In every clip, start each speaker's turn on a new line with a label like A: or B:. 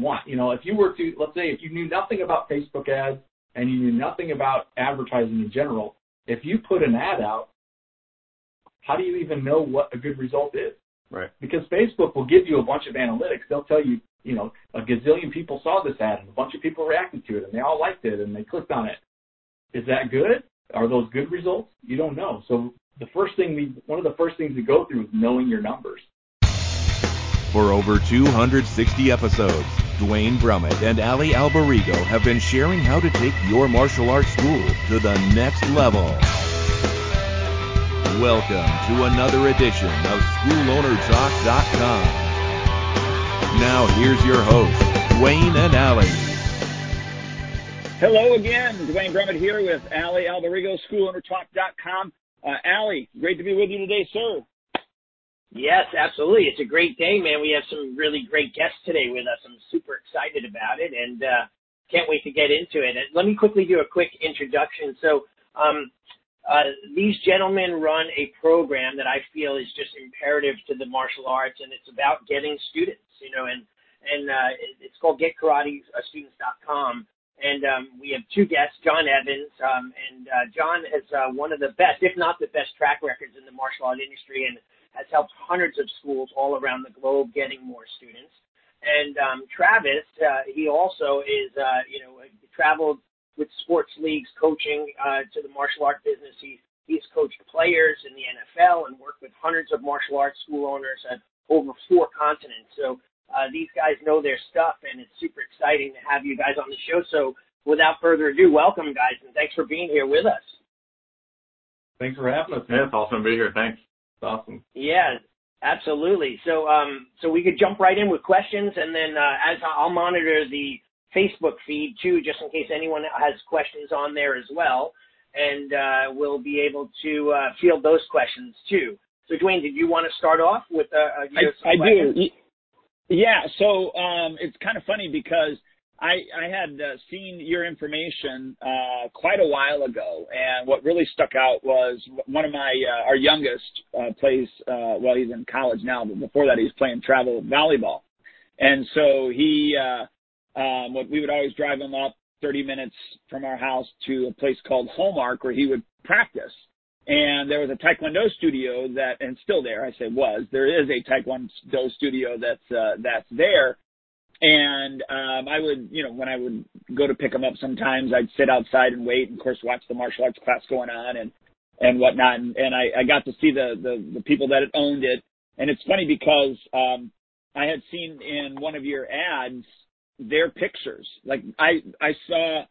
A: want. You know, if you were to, let's say, if you knew nothing about Facebook ads and you knew nothing about advertising in general, if you put an ad out, how do you even know what a good result is?
B: Right.
A: Because Facebook will give you a bunch of analytics. They'll tell you, you know, a gazillion people saw this ad and a bunch of people reacted to it and they all liked it and they clicked on it. Is that good? Are those good results? You don't know. So the first thing we, one of the first things we go through is knowing your numbers.
C: For over 260 episodes, Duane Brummett and Allie Alberigo have been sharing how to take your martial arts school to the next level. Welcome to another edition of SchoolOwnerTalk.com. Now here's your host, Duane and Allie.
D: Hello again, Duane Brummett here with Allie Alberigo, SchoolOwnerTalk.com. Uh, Allie, great to be with you today, sir.
E: Yes, absolutely. It's a great day, man. We have some really great guests today with us. I'm super excited about it and uh, can't wait to get into it. let me quickly do a quick introduction. So, um, uh, these gentlemen run a program that I feel is just imperative to the martial arts, and it's about getting students, you know, and and uh, it's called GetKarateStudents.com. And um, we have two guests, Jon Evans, um, and uh, Jon has uh, one of the best, if not the best, track records in the martial art industry, and has helped hundreds of schools all around the globe getting more students. And um, Travis, uh, he also is, uh, you know, traveled with sports leagues coaching uh, to the martial art business. He, he's coached players in the NFL and worked with hundreds of martial arts school owners at over four continents. So uh, these guys know their stuff, and it's super exciting to have you guys on the show. So without further ado, welcome, guys, and thanks for being here with us.
A: Thanks for having us.
B: Yeah, it's awesome to be here. Thanks
A: awesome.
E: Yeah, absolutely. So, um, so we could jump right in with questions, and then uh, as I'll monitor the Facebook feed too, just in case anyone has questions on there as well, and uh, we'll be able to uh, field those questions too. So, Duane, did you want to start off with uh,
D: I, I do. Yeah. So um, it's kind of funny because I, I had uh, seen your information uh, quite a while ago, and what really stuck out was one of my uh, our youngest uh, plays. Uh, well, he's in college now, but before that, he was playing travel volleyball, and so he uh, um, we would always drive him up 30 minutes from our house to a place called Hallmark where he would practice. And there was a Taekwondo studio that, and still there, I say was, there is a Taekwondo studio that's, uh, that's there and um, I would, you know, when I would go to pick them up, sometimes I'd sit outside and wait, and of course watch the martial arts class going on and and whatnot. And, and I, I got to see the, the the people that had owned it. And it's funny because um, I had seen in one of your ads their pictures. Like I I saw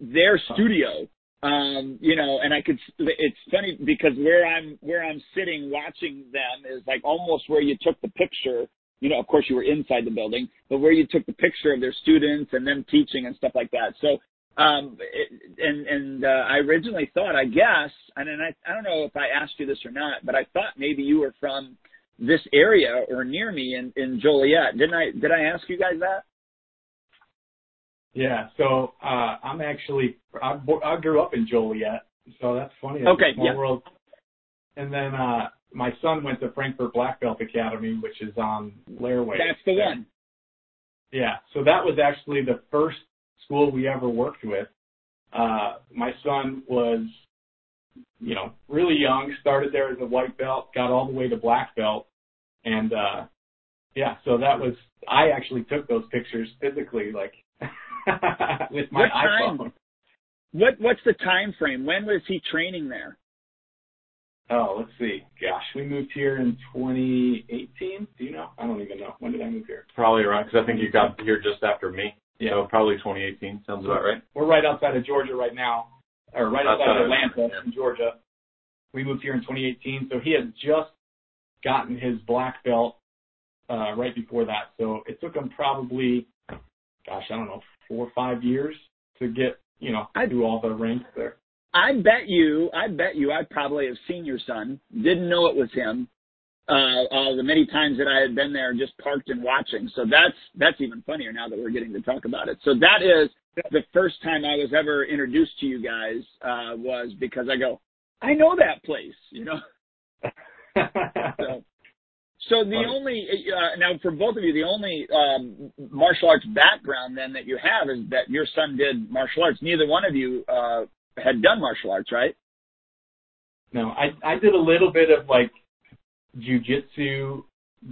D: their studio um you know and i could it's funny because where i'm where i'm sitting watching them is like almost where you took the picture you know, of course you were inside the building, but where you took the picture of their students and them teaching and stuff like that. So, um, it, and, and, uh, I originally thought, I guess, and then I, I don't know if I asked you this or not, but I thought maybe you were from this area or near me in, in Joliet. Didn't I, did I ask you guys that?
A: Yeah. So, uh, I'm actually, I, I grew up in Joliet. So that's funny. That's
D: okay. yeah.
A: world. And then, uh, my son went to Frankfort Black Belt Academy, which is on Laraway.
D: That's the one.
A: Yeah, so that was actually the first school we ever worked with. Uh, my son was, you know, really young, started there as a white belt, got all the way to black belt, and uh, yeah, so that was I actually took those pictures physically, like with my
D: what time,
A: iPhone.
D: What what's the time frame? When was he training there?
A: Oh, let's see. Gosh, we moved here in 2018. Do you know? I don't even know. When did I move here?
B: Probably around because I think you got here just after me. Yeah. So probably 2018. Sounds about right.
A: We're right outside of Georgia right now, or right outside, outside of Atlanta yeah. in Georgia. We moved here in 2018, so he had just gotten his black belt uh, right before that. So it took him probably, gosh, I don't know, four or five years to get, you know, I do all the ranks there.
D: I bet you, I bet you, I probably have seen your son. Didn't know it was him. Uh, all the many times that I had been there, just parked and watching. So that's that's even funnier now that we're getting to talk about it. So that is the first time I was ever introduced to you guys uh, was because I go, I know that place, you know. so, So the only uh, now for both of you, the only um, martial arts background then that you have is that your son did martial arts. Neither one of you uh, had done martial arts, right?
A: No, I I did a little bit of like jujitsu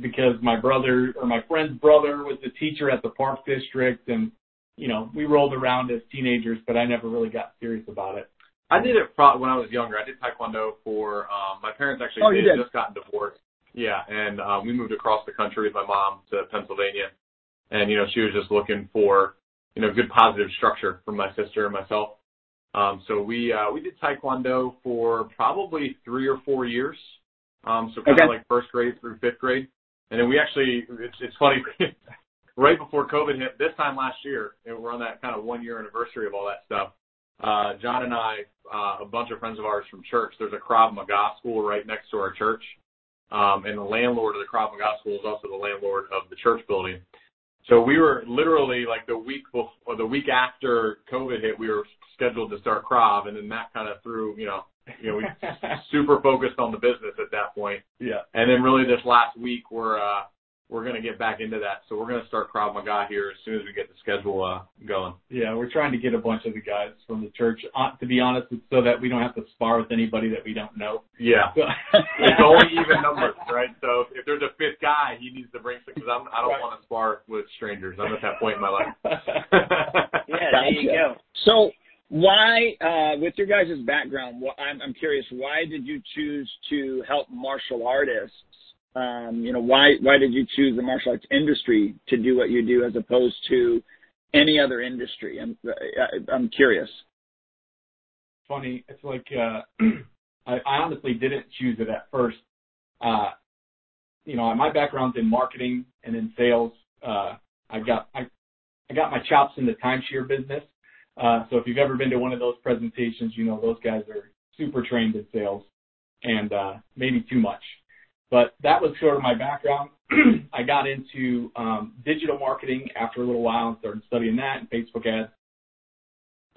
A: because my brother or my friend's brother was the teacher at the park district, and you know we rolled around as teenagers, but I never really got serious about it.
B: I did it pro- when I was younger. I did taekwondo for um my parents actually
D: Oh,
B: they
D: you
B: had
D: did?
B: just gotten divorced. Yeah, and um we moved across the country with my mom to Pennsylvania. And you know, she was just looking for, you know, good positive structure for my sister and myself. Um so we uh we did taekwondo for probably 3 or 4 years. Um so kind of like first grade through 5th grade. And then we actually it's it's funny right before COVID hit this time last year, and we're on that kind of 1 year anniversary of all that stuff uh, Jon and I, uh, bunch of friends of ours from church, there's a Krav Maga school right next to our church. Um, and the landlord of the Krav Maga school is also the landlord of the church building. So we were literally like the week before, the week after COVID hit, we were scheduled to start Krav, and then that kind of threw, you know, you know, we super focused on the business at that point.
A: yeah.
B: And then really this last week, we're uh, we're gonna get back into that. So we're gonna start Krav Maga here as soon as we get the schedule uh, going.
A: Yeah, we're trying to get a bunch of the guys from the church. Uh, to be honest, it's so that we don't have to spar with anybody that we don't know.
B: Yeah.
A: So,
B: it's only even numbers, right? So if there's a fifth guy, he needs to bring because I'm I don't
A: Right.
B: want to spar with strangers. I'm at that point in my life.
E: Yeah, there you go.
D: So why, uh, with your guys' background, I'm, curious, why did you choose to help martial artists? Um, you know, why why did you choose the martial arts industry to do what you do as opposed to any other industry? I'm I, I'm curious.
A: funny. It's like uh, I, honestly didn't choose it at first. Uh, you know, my background's in marketing and in sales. Uh, I got I, I got my chops in the timeshare business. Uh, so if you've ever been to one of those presentations, you know those guys are super trained in sales, and uh, maybe too much. But that was sort of my background. I got into um, digital marketing after a little while and started studying that and Facebook ads.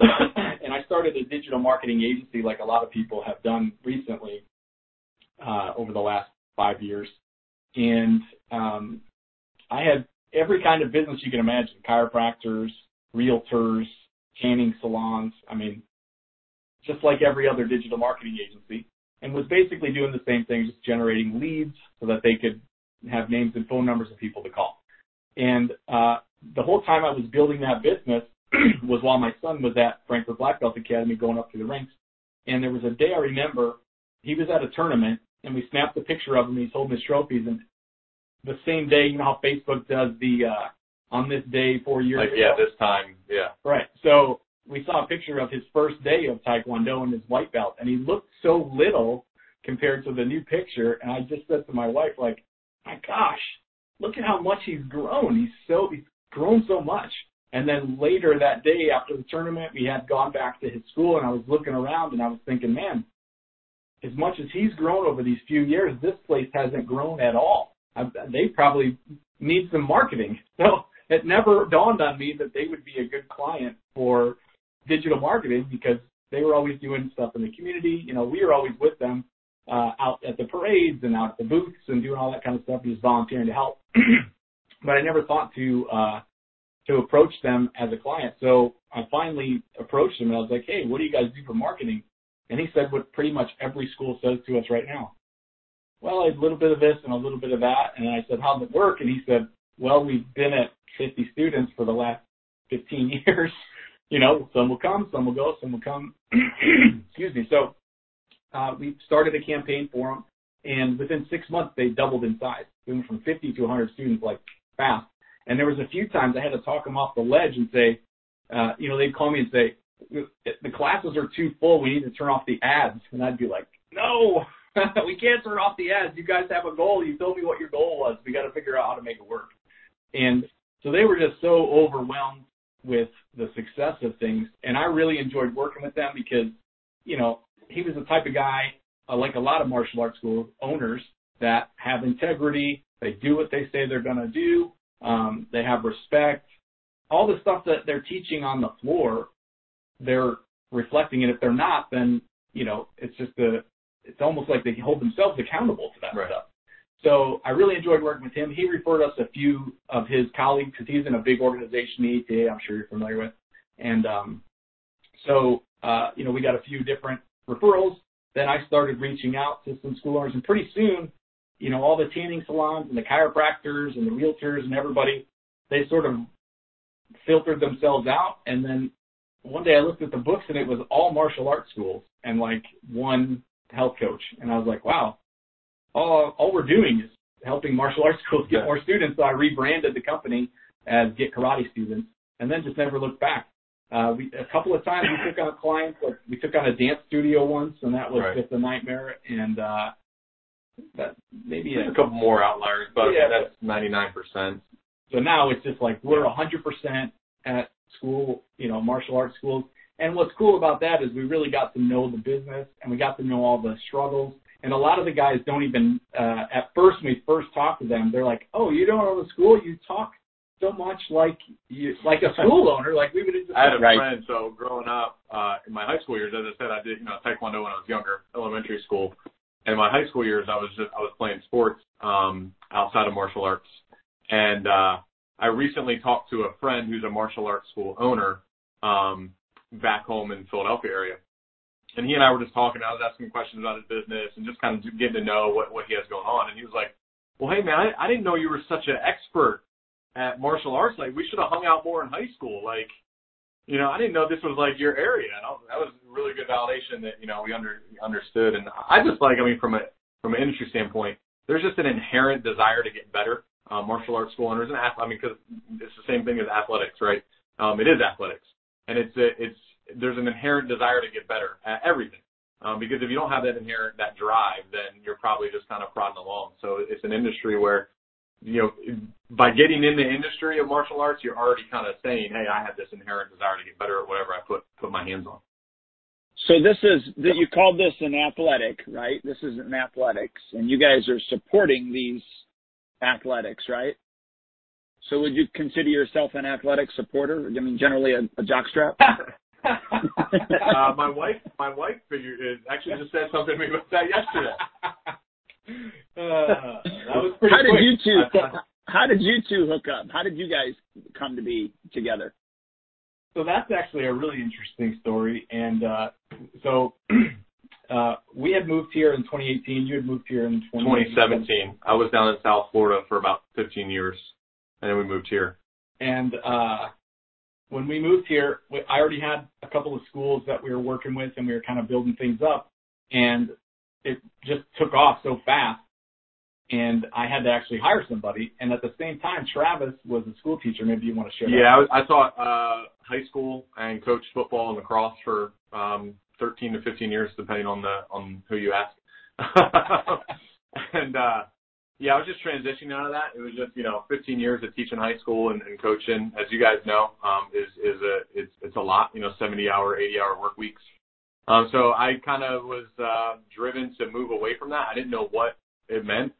A: and I started a digital marketing agency like a lot of people have done recently uh, over the last five years. And um, I had every kind of business you can imagine, chiropractors, realtors, tanning salons. I mean, just like every other digital marketing agency and was basically doing the same thing, just generating leads so that they could have names and phone numbers of people to call. And uh, the whole time I was building that business was while my son was at Frankfort Black Belt Academy going up through the ranks. And there was a day I remember he was at a tournament and we snapped a picture of him. He's holding his trophies and the same day, you know how Facebook does the uh, on this day four years
B: like
A: ago.
B: yeah, this time, yeah.
A: Right. So we saw a picture of his first day of Taekwondo and his white belt, and he looked so little compared to the new picture. And I just said to my wife, like, my gosh, look at how much he's grown. He's so he's grown so much. And then later that day after the tournament, we had gone back to his school, and I was looking around, and I was thinking, man, as much as he's grown over these few years, this place hasn't grown at all. I, they probably need some marketing. So it never dawned on me that they would be a good client for digital marketing because they were always doing stuff in the community. You know, we were always with them uh, out at the parades and out at the booths and doing all that kind of stuff, just volunteering to help. but I never thought to uh, to approach them as a client. So I finally approached him and I was like, "Hey, what do you guys do for marketing?" And he said what pretty much every school says to us right now. Well, a little bit of this and a little bit of that. And I said, "How's it work?" And he said, "Well, we've been at 50 students for the last 15 years. You know, some will come, some will go, some will come. Excuse me. So uh, we started a campaign for them, and within six months they doubled in size. We went from 50 to 100 students like fast. And there was a few times I had to talk them off the ledge and say, uh, you know, they'd call me and say, the classes are too full. We need to turn off the ads. And I'd be like, no, we can't turn off the ads. You guys have a goal. You told me what your goal was. We got to figure out how to make it work. And so they were just so overwhelmed with the success of things. And I really enjoyed working with them because, you know, he was the type of guy, uh, like a lot of martial arts school owners, that have integrity. They do what they say they're going to do. Um, they have respect. All the stuff that they're teaching on the floor, they're reflecting. And if they're not, then, you know, it's just a, it's almost like they hold themselves accountable to that
B: Right.
A: stuff. So I really enjoyed working with him. He referred us a few of his colleagues because he's in a big organization, the ATA, I'm sure you're familiar with. And um, so, uh, you know, we got a few different referrals. Then I started reaching out to some school owners, and pretty soon, you know, all the tanning salons and the chiropractors and the realtors and everybody, they sort of filtered themselves out. And then one day I looked at the books and it was all martial arts schools and like one health coach. And I was like, wow, all, all we're doing is helping martial arts schools get more students. So I rebranded the company as Get Karate Students and then just never looked back. Uh, we, a couple of times we took on clients, like we took on a dance studio once and that was
B: Right.
A: just a nightmare. And, uh, that maybe
B: There's
A: a
B: a couple more outliers, but
A: Yeah.
B: that's 99%.
A: So now it's just like we're a 100% at school, you know, martial arts schools. And what's cool about that is we really got to know the business and we got to know all the struggles. And a lot of the guys don't even, uh, at first when we first talked to them, they're like, oh, you don't own a school? You talk so much like you, like a school owner. Like we would have just,
B: I had a
D: Right.
B: friend, so growing up, uh, in my high school years, as I said, I did, you know, taekwondo when I was younger, elementary school. And in my high school years, I was just, I was playing sports, um, outside of martial arts. And, uh, I recently talked to a friend who's a martial arts school owner, um, back home in Philadelphia area. And he and I were just talking. I was asking questions about his business and just kind of getting to know what, what he has going on. And he was like, well, hey man, I, I didn't know you were such an expert at martial arts. Like we should have hung out more in high school. Like, you know, I didn't know this was like your area. And I was, that was really good validation that, you know, we under, understood. And I just like, I mean, from a, from an industry standpoint, there's just an inherent desire to get better. Uh, martial arts school owners and ath- I mean, cause it's the same thing as athletics, right? Um, it is athletics and it's, a, it's, there's an inherent desire to get better at everything. Um, because if you don't have that inherent, that drive, then you're probably just kind of prodding along. So it's an industry where, you know, by getting in the industry of martial arts, you're already kind of saying, hey, I have this inherent desire to get better at whatever I put, put my hands on.
D: So this is that you called this an athletic, right? This is an athletics, and you guys are supporting these athletics, right? So would you consider yourself an athletic supporter? I mean, generally a, a jockstrap.
B: uh, my wife, my wife figured, uh, actually just said something to me about that yesterday.
A: uh, that was pretty
D: How did you two?
B: I- I-
D: How did you two hook up? How did you guys come to be together?
A: So that's actually a really interesting story. And uh, so uh, we had moved here in 2018. You had moved here in
B: 2017. I was down in South Florida for about 15 years, and then we moved here.
A: And uh, when we moved here, I already had a couple of schools that we were working with, and we were kind of building things up. And it just took off so fast. And I had to actually hire somebody. And at the same time, Travis was a school teacher. Maybe you want to share that.
B: Yeah, I, I taught uh, high school and coached football and lacrosse for um, 13 to 15 years, depending on the on who you ask. and uh, yeah, I was just transitioning out of that. It was just you know 15 years of teaching high school and, and coaching, as you guys know, um, is is a it's it's a lot. You know, 70 hour, 80 hour work weeks. Um, so I kind of was uh, driven to move away from that. I didn't know what it meant.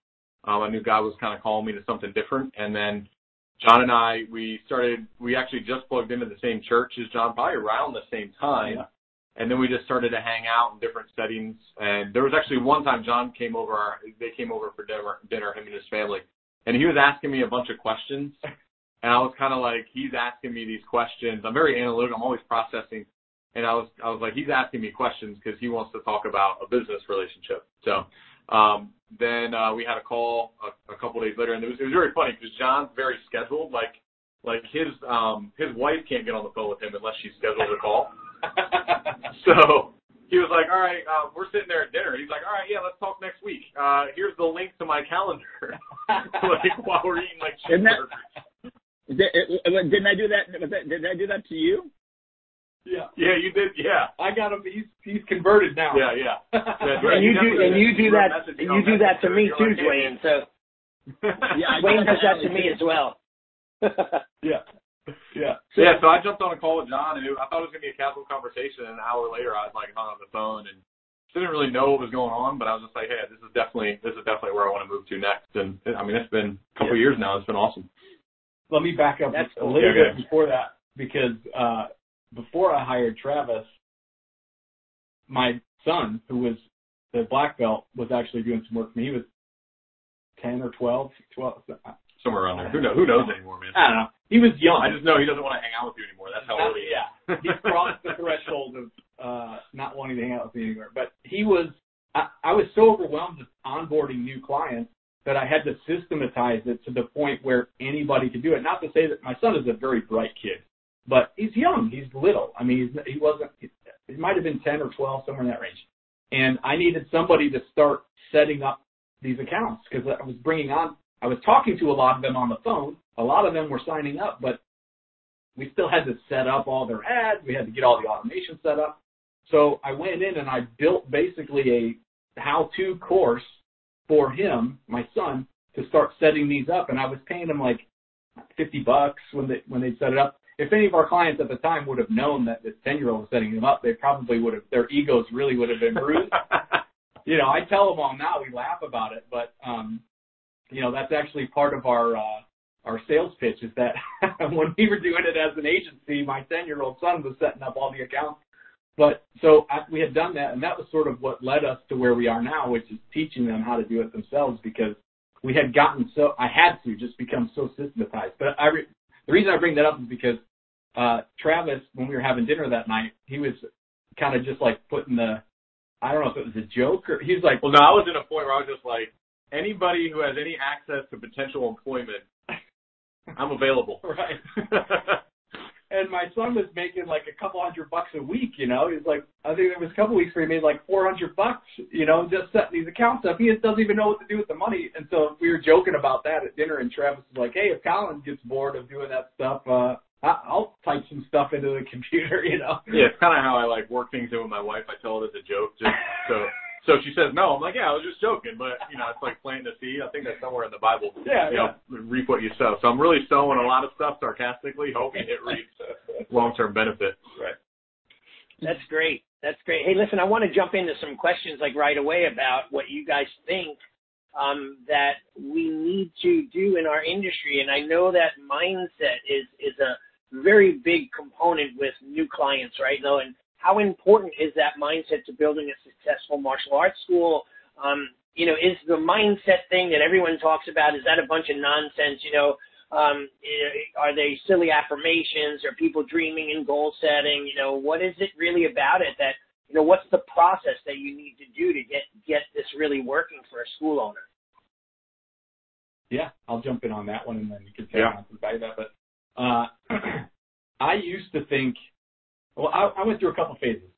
B: Um, I knew God was kind of calling me to something different, and then Jon and I, we started, we actually just plugged into the same church as Jon, probably around the same time.
A: Yeah.
B: And then we just started to hang out in different settings. And there was actually one time Jon came over, our, they came over for dinner, dinner, him and his family. And he was asking me a bunch of questions. And I was kind of like, he's asking me these questions. I'm very analytical. I'm always processing. And I was, I was like, he's asking me questions because he wants to talk about a business relationship. So, um, then uh, we had a call a, a couple days later, and it was, it was very funny because Jon's very scheduled. Like, like his um, his wife can't get on the phone with him unless she schedules a call. so he was like, "All right, uh, we're sitting there at dinner." He's like, "All right, yeah, let's talk next week. Uh, here's the link to my calendar." like while we're eating like
D: Isn't
B: cheeseburgers.
D: Did, didn't I do that? Was that? Did I do that to you?
A: yeah.
B: Yeah, you did. Yeah,
A: I got him. He's he's converted now.
B: yeah, yeah. Yeah,
E: and you do and you do that and you do that to me too,
B: like, hey,
E: Duane. So
D: Yeah, I Duane
E: does that to me as well.
A: yeah, yeah.
B: So, yeah, so I jumped on a call with Jon, and it, I thought it was gonna be a casual conversation. And an hour later, I was like hung up the phone and didn't really know what was going on, but I was just like, hey, this is definitely this is definitely where I want to move to next. And I mean, it's been a couple
A: Yeah.
B: years now. It's been awesome.
A: Let me back up
E: That's
A: a
E: cool.
A: little
B: Yeah,
A: bit before that because uh, before I hired Travis, my son, who was the black belt, was actually doing some work for me. He was 10 or 12, 12.
B: Somewhere around there. Who knows? Who knows anymore, man?
A: I don't know. He was young.
B: I just know he doesn't want to hang out with you anymore. That's how old he is.
A: Yeah, he crossed the threshold of uh, not wanting to hang out with me anymore. But he was. I, I was so overwhelmed with onboarding new clients that I had to systematize it to the point where anybody could do it. Not to say that my son is a very bright kid, but he's young. He's little. I mean, he's, he wasn't. He might have been 10 or 12, somewhere in that range. And I needed somebody to start setting up these accounts because I was bringing on I was talking to a lot of them on the phone. A lot of them were signing up, but we still had to set up all their ads. We had to get all the automation set up. So I went in and I built basically a how-to course for him, my son, to start setting these up. And I was paying him like 50 bucks when they when they set it up. If any of our clients at the time would have known that this 10 year old was setting them up, they probably would have their egos really would have been bruised. you know, I tell them all now, we laugh about it, but um, you know, that's actually part of our uh, our sales pitch is that when we were doing it as an agency, my 10 year old son was setting up all the accounts. But so I, we had done that, and that was sort of what led us to where we are now, which is teaching them how to do it themselves because we had gotten so I had to just become so systematized. But I re, the reason I bring that up is because uh Travis, when we were having dinner that night, he was kind of just like putting the I don't know if it was a joke or he was like,
B: well, no, I was in a point where I was just like, anybody who has any access to potential employment, I'm available.
A: right. and my son was making like a couple hundred bucks a week, you know. He's like, I think there was a couple weeks where he made like 400 bucks, you know, just setting these accounts up. He just doesn't even know what to do with the money. And so we were joking about that at dinner, and Travis was like, Hey, if Colin gets bored of doing that stuff, uh, I'll type some stuff into the computer, you know.
B: Yeah, it's kind of how I like work things in with my wife. I tell it as a joke, just so so she says no. I'm like, yeah, I was just joking, but you know, it's like planting a seed. I think that's somewhere in the Bible.
A: Yeah,
B: you
A: yeah.
B: know, reap what you sow. So I'm really sowing a lot of stuff sarcastically, hoping it reaps long-term benefit.
A: Right.
E: That's great. That's great. Hey, listen, I want to jump into some questions like right away about what you guys think um, that we need to do in our industry, and I know that mindset is is a very big component with new clients, right? Though, and how important is that mindset to building a successful martial arts school? Um, you know, is the mindset thing that everyone talks about, is that a bunch of nonsense? You know, um, are they silly affirmations? Are people dreaming and goal setting? You know, what is it really about it that, you know, what's the process that you need to do to get, get this really working for a school owner?
A: Yeah, I'll jump in on that one and then you can say yeah. on to that. But, uh, I used to think well, I, I went through a couple phases.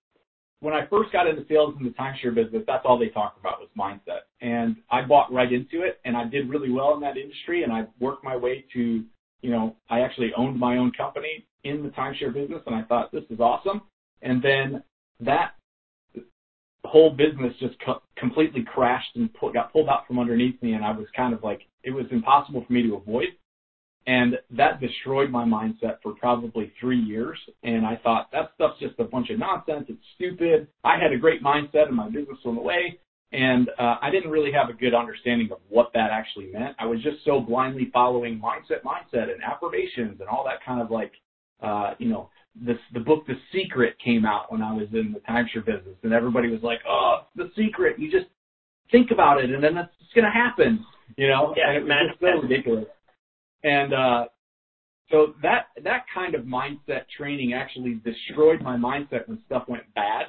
A: When I first got into sales in the timeshare business, that's all they talked about was mindset. And I bought right into it and I did really well in that industry and I worked my way to, you know, I actually owned my own company in the timeshare business and I thought this is awesome. And then that whole business just co- completely crashed and pull, got pulled out from underneath me and I was kind of like, it was impossible for me to avoid. And that destroyed my mindset for probably three years. And I thought that stuff's just a bunch of nonsense. It's stupid. I had a great mindset and my business went away. And uh, I didn't really have a good understanding of what that actually meant. I was just so blindly following mindset, mindset, and affirmations and all that kind of like, uh, you know, this the book The Secret came out when I was in the timeshare business, and everybody was like, "Oh, The Secret! You just think about it, and then it's going to happen." You know,
E: yeah,
A: and it was just so ridiculous. And uh, so that that kind of mindset training actually destroyed my mindset when stuff went bad.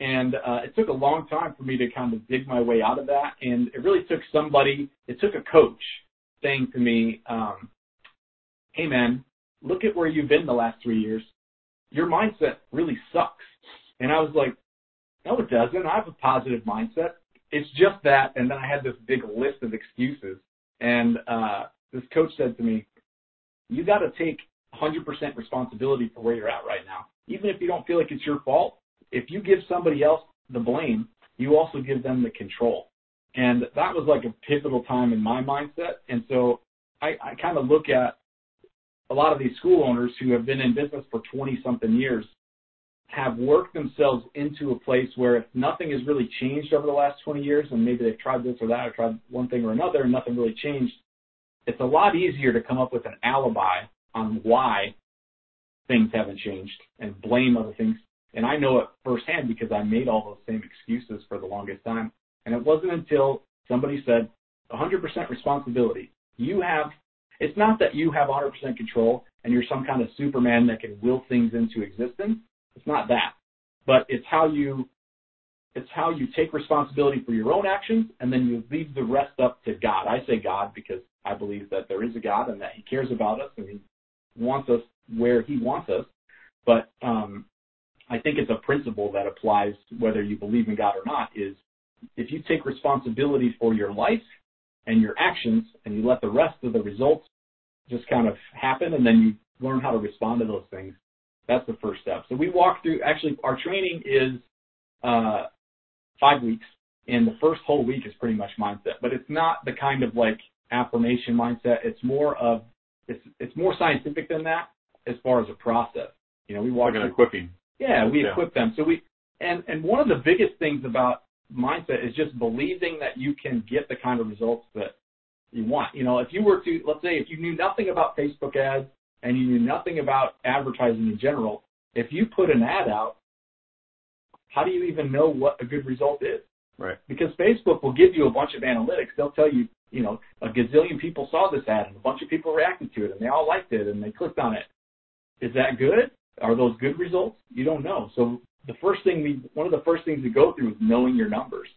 A: And uh, it took a long time for me to kind of dig my way out of that. And it really took somebody, it took a coach saying to me, um, "Hey man, look at where you've been the last three years. Your mindset really sucks." And I was like, "No, it doesn't. I have a positive mindset. It's just that." And then I had this big list of excuses. And uh, this coach said to me, you got to take 100% responsibility for where you're at right now. Even if you don't feel like it's your fault, if you give somebody else the blame, you also give them the control. And that was like a pivotal time in my mindset. And so I, I kind of look at a lot of these school owners who have been in business for 20 something years have worked themselves into a place where if nothing has really changed over the last 20 years and maybe they've tried this or that or tried one thing or another and nothing really changed, it's a lot easier to come up with an alibi on why things haven't changed and blame other things. And I know it firsthand because I made all those same excuses for the longest time. And it wasn't until somebody said, 100% responsibility. You have, it's not that you have 100% control and you're some kind of Superman that can will things into existence. It's not that. But it's how you, it's how you take responsibility for your own actions and then you leave the rest up to God. I say God because I believe that there is a God and that He cares about us and He wants us where He wants us. But um, I think it's a principle that applies whether you believe in God or not. Is if you take responsibility for your life and your actions and you let the rest of the results just kind of happen and then you learn how to respond to those things. That's the first step. So we walk through, actually our training is, uh, five weeks and the first whole week is pretty much mindset, but it's not the kind of like affirmation mindset. It's more of, it's, it's more scientific than that as far as a process. You know, we walk
B: like equipping.
A: yeah, we
B: Yeah.
A: equip them. So we, and, and one of the biggest things about mindset is just believing that you can get the kind of results that you want. You know, if you were to, let's say, if you knew nothing about Facebook ads and you knew nothing about advertising in general, if you put an ad out, how do you even know what a good result is?
B: Right.
A: Because Facebook will give you a bunch of analytics. They'll tell you, you know, a gazillion people saw this ad and a bunch of people reacted to it and they all liked it and they clicked on it. Is that good? Are those good results? You don't know. So the first thing we, one of the first things we go through is knowing your numbers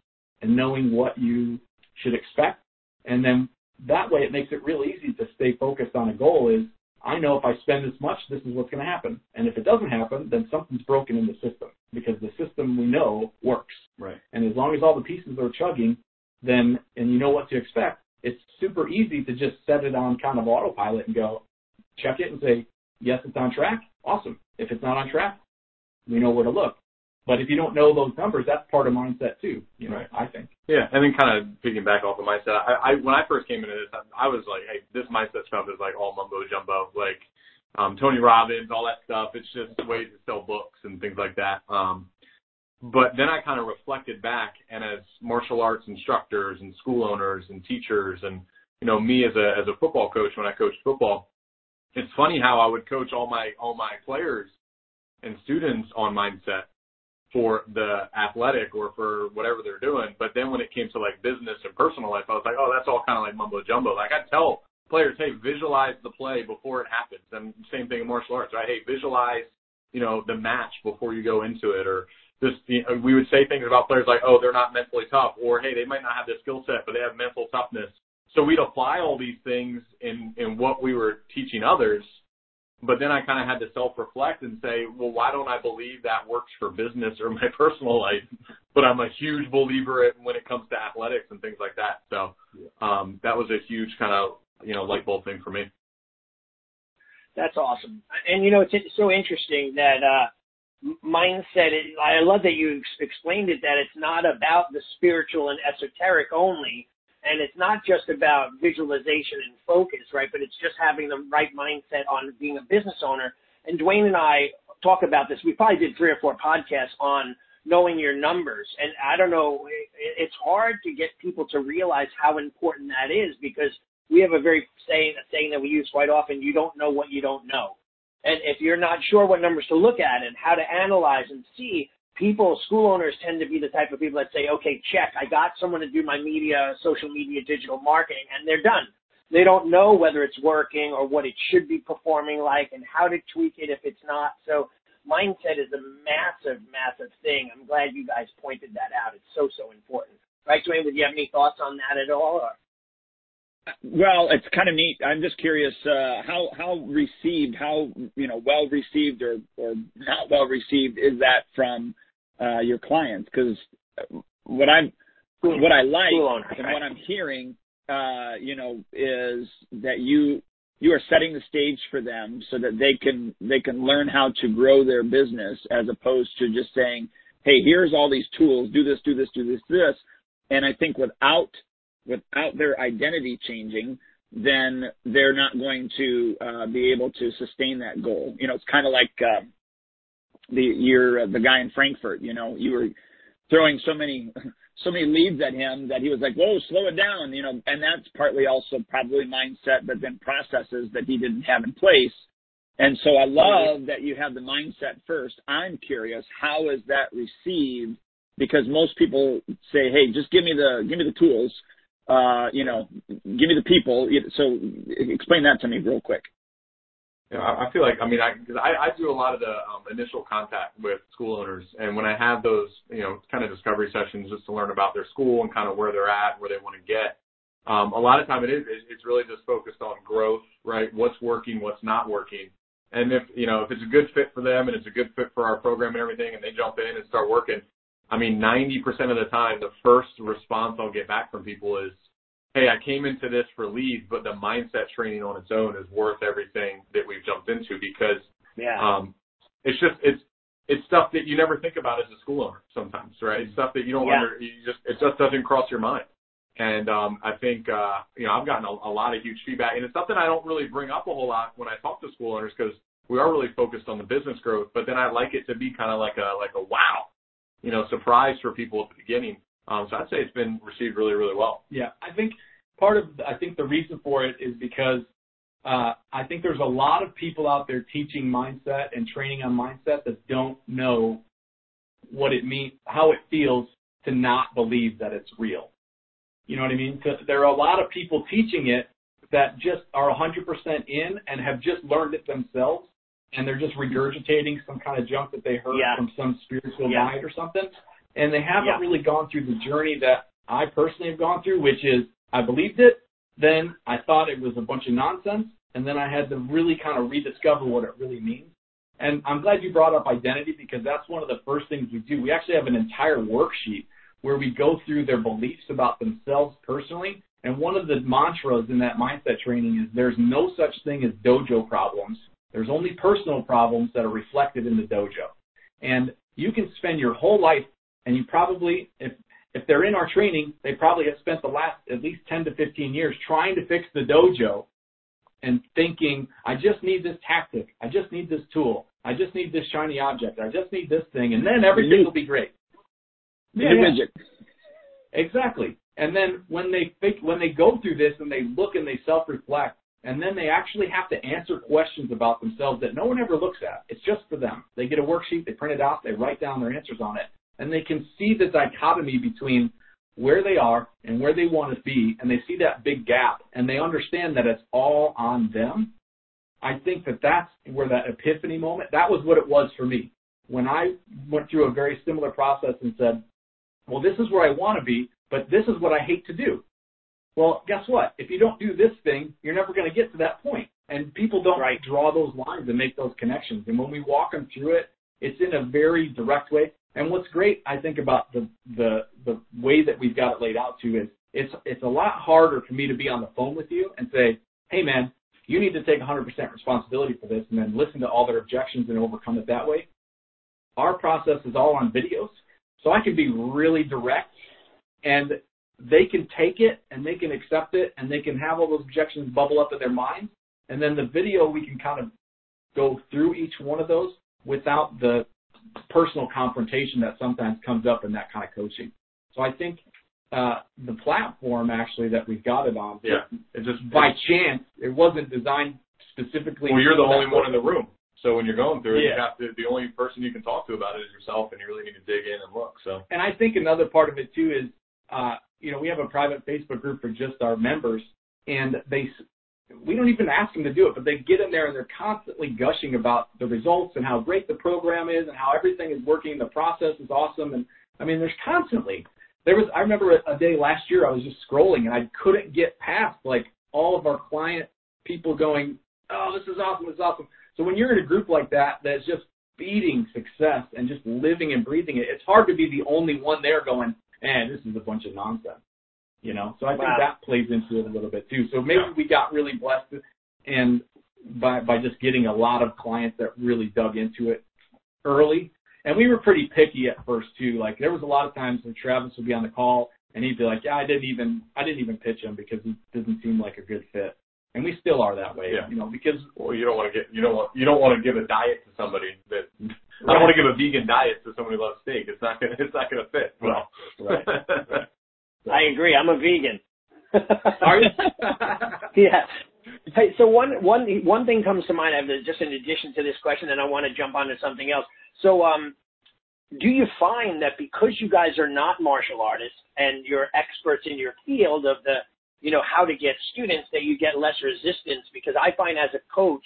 A: and knowing what you should expect. And then that way it makes it real easy to stay focused on a goal is I know if I spend this much, this is what's going to happen. And if it doesn't happen, then something's broken in the system because the system we know works.
B: Right.
A: And as long as all the pieces are chugging, then, and you know what to expect, it's super easy to just set it on kind of autopilot and go check it and say, yes, it's on track. Awesome. If it's not on track, we know where to look. But if you don't know those numbers, that's part of mindset too, you know,
B: Right.
A: I think.
B: Yeah, and then kind of picking back off the mindset. I, I when I first came into this, I, I was like, hey, this mindset stuff is like all mumbo jumbo, like um, Tony Robbins, all that stuff. It's just ways to sell books and things like that. Um, but then I kind of reflected back, and as martial arts instructors and school owners and teachers, and you know, me as a as a football coach when I coached football, it's funny how I would coach all my all my players and students on mindset for the athletic or for whatever they're doing. But then when it came to like business and personal life, I was like, oh, that's all kind of like mumbo jumbo. Like I tell players, hey, visualize the play before it happens. And same thing in martial arts, right? Hey, visualize, you know, the match before you go into it or just, you know, we would say things about players like, oh, they're not mentally tough or hey, they might not have the skill set, but they have mental toughness. So we'd apply all these things in, in what we were teaching others but then I kind of had to self-reflect and say, well, why don't I believe that works for business or my personal life? But I'm a huge believer in when it comes to athletics and things like that. So um, that was a huge kind of you know light bulb thing for me.
E: That's awesome. And you know, it's so interesting that uh, mindset. I love that you explained it. That it's not about the spiritual and esoteric only, and it's not just about visualization and focus, right? But it's just having the right mindset on being a business owner. And Duane and I talk about this. We probably did three or four podcasts on knowing your numbers. And I don't know, it's hard to get people to realize how important that is because we have a very saying, a saying that we use quite often, you don't know what you don't know. And if you're not sure what numbers to look at and how to analyze and see, people, school owners tend to be the type of people that say, okay, check, I got someone to do my media, social media, digital marketing, and they're done. They don't know whether it's working or what it should be performing like and how to tweak it if it's not. So mindset is a massive, massive thing. I'm glad you guys pointed that out. It's so, so important. Right, Duane, would you have any thoughts on that at all? Or?
D: Well, it's kind of neat. I'm just curious uh, how how received, how you know, well received or or not well received is that from uh, your clients? Because what I'm what I like
E: owners,
D: and
E: right.
D: what I'm hearing, uh, you know, is that you you are setting the stage for them so that they can they can learn how to grow their business as opposed to just saying, "Hey, here's all these tools. Do this, do this, do this, this." And I think without without their identity changing, then they're not going to uh, be able to sustain that goal. You know, it's kind of like uh, the you're uh, the guy in Frankfort. You know, you were throwing so many so many leads at him that he was like, "Whoa, slow it down." You know, and that's partly also probably mindset, but then processes that he didn't have in place. And so I love that you have the mindset first. I'm curious, how is that received? Because most people say, "Hey, just give me the give me the tools." Uh, you know, give me the people. So explain that to me real quick.
B: Yeah, I feel like I mean I cause I, I do a lot of the um, initial contact with school owners, and when I have those you know kind of discovery sessions just to learn about their school and kind of where they're at, where they want to get, um, a lot of time it is it's really just focused on growth, right? What's working, what's not working, and if you know if it's a good fit for them and it's a good fit for our program and everything, and they jump in and start working, I mean 90% of the time the first response I'll get back from people is, hey, I came into this for leads, but the mindset training on its own is worth everything that we've jumped into because
E: Yeah.
B: um, it's just it's it's stuff that you never think about as a school owner sometimes, right? It's stuff that you don't
E: Yeah.
B: under you just it just doesn't cross your mind. And um, I think uh, you know I've gotten a, a lot of huge feedback, and it's something I don't really bring up a whole lot when I talk to school owners because we are really focused on the business growth. But then I like it to be kind of like a like a wow, you know, surprise for people at the beginning. Um, so I'd say it's been received really really well.
A: Yeah, I think part of I think the reason for it is because uh, I think there's a lot of people out there teaching mindset and training on mindset that don't know what it means, how it feels to not believe that it's real. You know what I mean? there are a lot of people teaching it that just are 100% in and have just learned it themselves, and they're just regurgitating some kind of junk that they heard
E: Yeah.
A: from some spiritual
E: Yeah.
A: guide or something, and they haven't
E: Yeah.
A: really gone through the journey that I personally have gone through, which is I believed it, then I thought it was a bunch of nonsense, and then I had to really kind of rediscover what it really means. And I'm glad you brought up identity because that's one of the first things we do. We actually have an entire worksheet where we go through their beliefs about themselves personally. And one of the mantras in that mindset training is there's no such thing as dojo problems. There's only personal problems that are reflected in the dojo. And you can spend your whole life and you probably, if if they're in our training, they probably have spent the last at least 10 to 15 years trying to fix the dojo and thinking, I just need this tactic. I just need this tool. I just need this shiny object. I just need this thing. And then everything will be great.
D: Yeah, widget.
A: Exactly. And then when they think, when they go through this and they look and they self-reflect, and then they actually have to answer questions about themselves that no one ever looks at. It's just for them. They get a worksheet, they print it out, they write down their answers on it, and they can see the dichotomy between where they are and where they want to be, and they see that big gap, and they understand that it's all on them. I think that that's where that epiphany moment, that was what it was for me. When I went through a very similar process and said, well, this is where I want to be, but this is what I hate to do. Well, guess what? If you don't do this thing, you're never going to get to that point. And people don't
E: Right.
A: draw those lines and make those connections. And when we walk them through it, it's in a very direct way. And what's great, I think, about the the the way that we've got it laid out too is it's it's a lot harder for me to be on the phone with you and say, hey man, you need to take 100% responsibility for this, and then listen to all their objections and overcome it that way. Our process is all on videos, so I can be really direct, and they can take it and they can accept it and they can have all those objections bubble up in their minds. And then the video, we can kind of go through each one of those without the personal confrontation that sometimes comes up in that kind of coaching. So I think uh, the platform actually that we've got it on,
B: Yeah, it just
A: by chance, it wasn't designed specifically.
B: Well, you're the only one in the room. So when you're going through it, you
A: Yeah.
B: have to. The only person you can talk to about it is yourself, and you really need to dig in and look. So
A: And I think another part of it too is, uh, you know, we have a private Facebook group for just our members, and they, we don't even ask them to do it, but they get in there and they're constantly gushing about the results and how great the program is and how everything is working. The process is awesome, and I mean, there's constantly. There was, I remember a, a day last year I was just scrolling and I couldn't get past like all of our client people going, oh, this is awesome, this is awesome. So when you're in a group like that that's just feeding success and just living and breathing it, it's hard to be the only one there going, man, this is a bunch of nonsense. You know, so I think that plays into it a little bit too. So maybe
B: Yeah.
A: we got really blessed and by by just getting a lot of clients that really dug into it early. And we were pretty picky at first too. Like there was a lot of times when Travis would be on the call and he'd be like, "Yeah, I didn't even I didn't even pitch him because he doesn't seem like a good fit." And we still are that way,
B: Yeah.
A: you know, because
B: well, you don't want to get you don't want you don't want to give a diet to somebody that I don't want to give a vegan diet to somebody who loves steak. It's not gonna it's not gonna fit well.
A: Right.
E: I agree. I'm a vegan.
A: Are you?
E: yeah. Hey, so one one one thing comes to mind. I have just in addition to this question, and I want to jump onto something else. So, um, do you find that because you guys are not martial artists and you're experts in your field of the, you know, how to get students that you get less resistance? Because I find as a coach,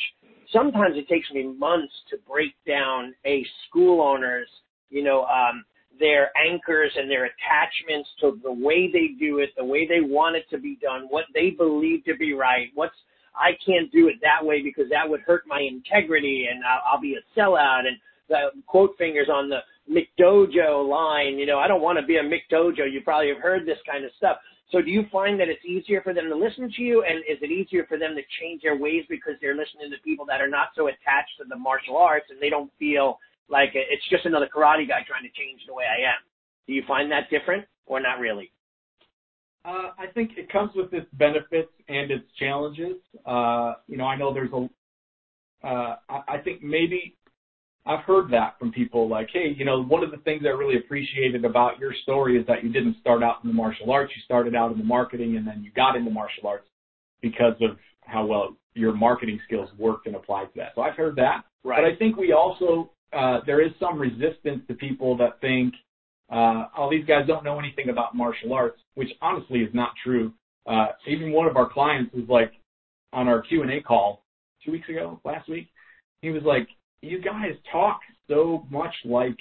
E: sometimes it takes me months to break down a school owner's, you know, um, their anchors and their attachments to the way they do it, the way they want it to be done, what they believe to be right, what's I can't do it that way because that would hurt my integrity and I'll, I'll be a sellout and the quote fingers on the McDojo line. You know, I don't want to be a McDojo. You probably have heard this kind of stuff. So do you find that it's easier for them to listen to you and is it easier for them to change their ways because they're listening to people that are not so attached to the martial arts and they don't feel like it's just another karate guy trying to change the way I am. Do you find that different or not really?
A: Uh, I think it comes with its benefits and its challenges. Uh, you know, I know there's a, uh, I, I think maybe I've heard that from people like, hey, you know, one of the things I really appreciated about your story is that you didn't start out in the martial arts. You started out in the marketing and then you got into martial arts because of how well your marketing skills worked and applied to that. So I've heard that.
E: Right.
A: But I think we also uh, there is some resistance to people that think, uh, oh, these guys don't know anything about martial arts, which honestly is not true. Uh, even one of our clients was like on our Q and A call two weeks ago, last week, he was like, you guys talk so much like,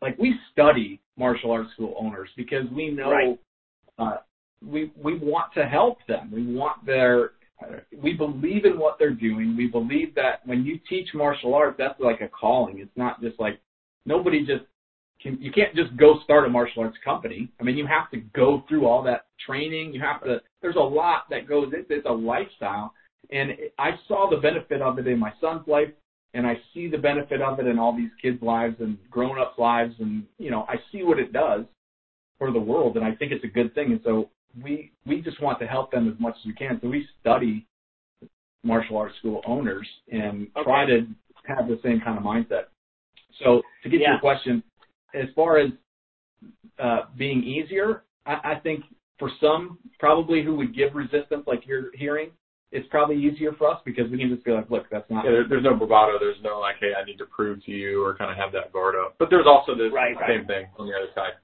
A: like we study martial arts school owners because we know,
E: right.
A: uh, we, we want to help them. We want their, we believe in what they're doing. We believe that when you teach martial arts, that's like a calling. It's not just like nobody just can, you can't just go start a martial arts company. I mean, you have to go through all that training. You have to, there's a lot that goes into it. It's a lifestyle. And I saw the benefit of it in my son's life and I see the benefit of it in all these kids' lives and grown ups' lives. And, you know, I see what it does for the world and I think it's a good thing. And so we we just want to help them as much as we can. So we study martial arts school owners and
E: okay.
A: try to have the same kind of mindset. So to get
E: yeah.
A: to your question, as far as uh, being easier, I, I think for some probably who would give resistance, like you're hearing, it's probably easier for us because we can just be like, look, that's not.
B: Yeah, there, there's no bravado. There's no like, hey, I need to prove to you or kind of have that guard up. But there's also this
E: right,
B: same
E: right.
B: thing on the other side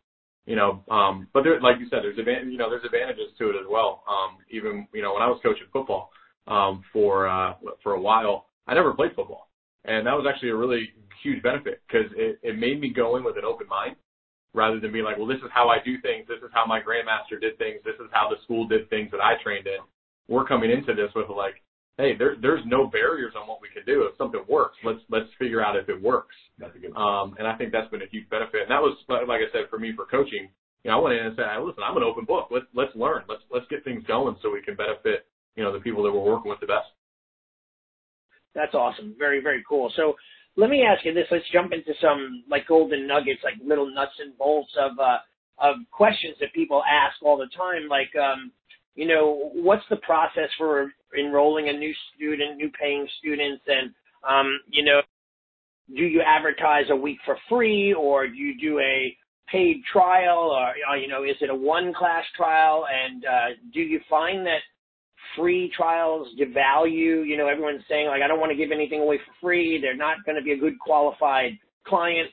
B: you know, um, but there, like you said, there's advan- you know, there's advantages to it as well. Um, even, you know, when I was coaching football, um, for, uh, for a while, I never played football. And that was actually a really huge benefit because it, it made me go in with an open mind rather than being like, well, this is how I do things. This is how my grandmaster did things. This is how the school did things that I trained in. We're coming into this with like, hey, there, there's no barriers on what we can do. If something works, let's let's figure out if it works.
A: That's a good.
B: Um, and I think that's been a huge benefit. And that was like I said for me for coaching. You know, I went in and said, hey, listen, I'm an open book. Let's let's learn. Let's let's get things going so we can benefit you know the people that we're working with the best.
E: That's awesome. Very very cool. So. Let me ask you this. Let's jump into some like golden nuggets, like little nuts and bolts of uh, of questions that people ask all the time. Like, um, you know, what's the process for enrolling a new student, new paying students, and um, you know, do you advertise a week for free, or do you do a paid trial, or uh, you know, is it a one class trial? And uh, do you find that free trials devalue? You know, everyone's saying like, I don't want to give anything away for free. They're not going to be a good qualified client.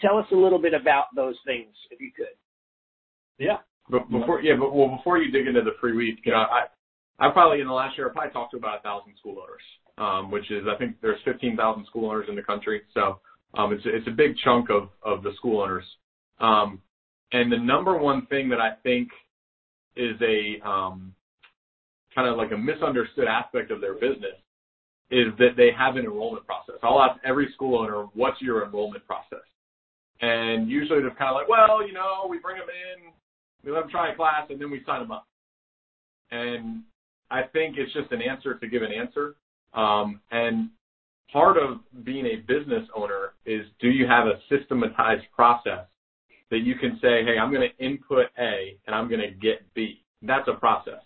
E: Tell us a little bit about those things, if you could.
A: Yeah.
B: But before, yeah, but well, before you dig into the free week, you know, I, I probably in the last year I probably talked to about a thousand school owners, um, which is I think there's 15,000 school owners in the country, so um, it's it's a big chunk of of the school owners. Um, and the number one thing that I think is a um, kind of like a misunderstood aspect of their business is that they have an enrollment process. I'll ask every school owner, "What's your enrollment process?" And usually they're kind of like, "Well, you know, we bring them in, we let them try a class, and then we sign them up." And I think it's just an answer to give an answer. Um, and part of being a business owner is do you have a systematized process that you can say, hey, I'm going to input A and I'm going to get B. That's a process.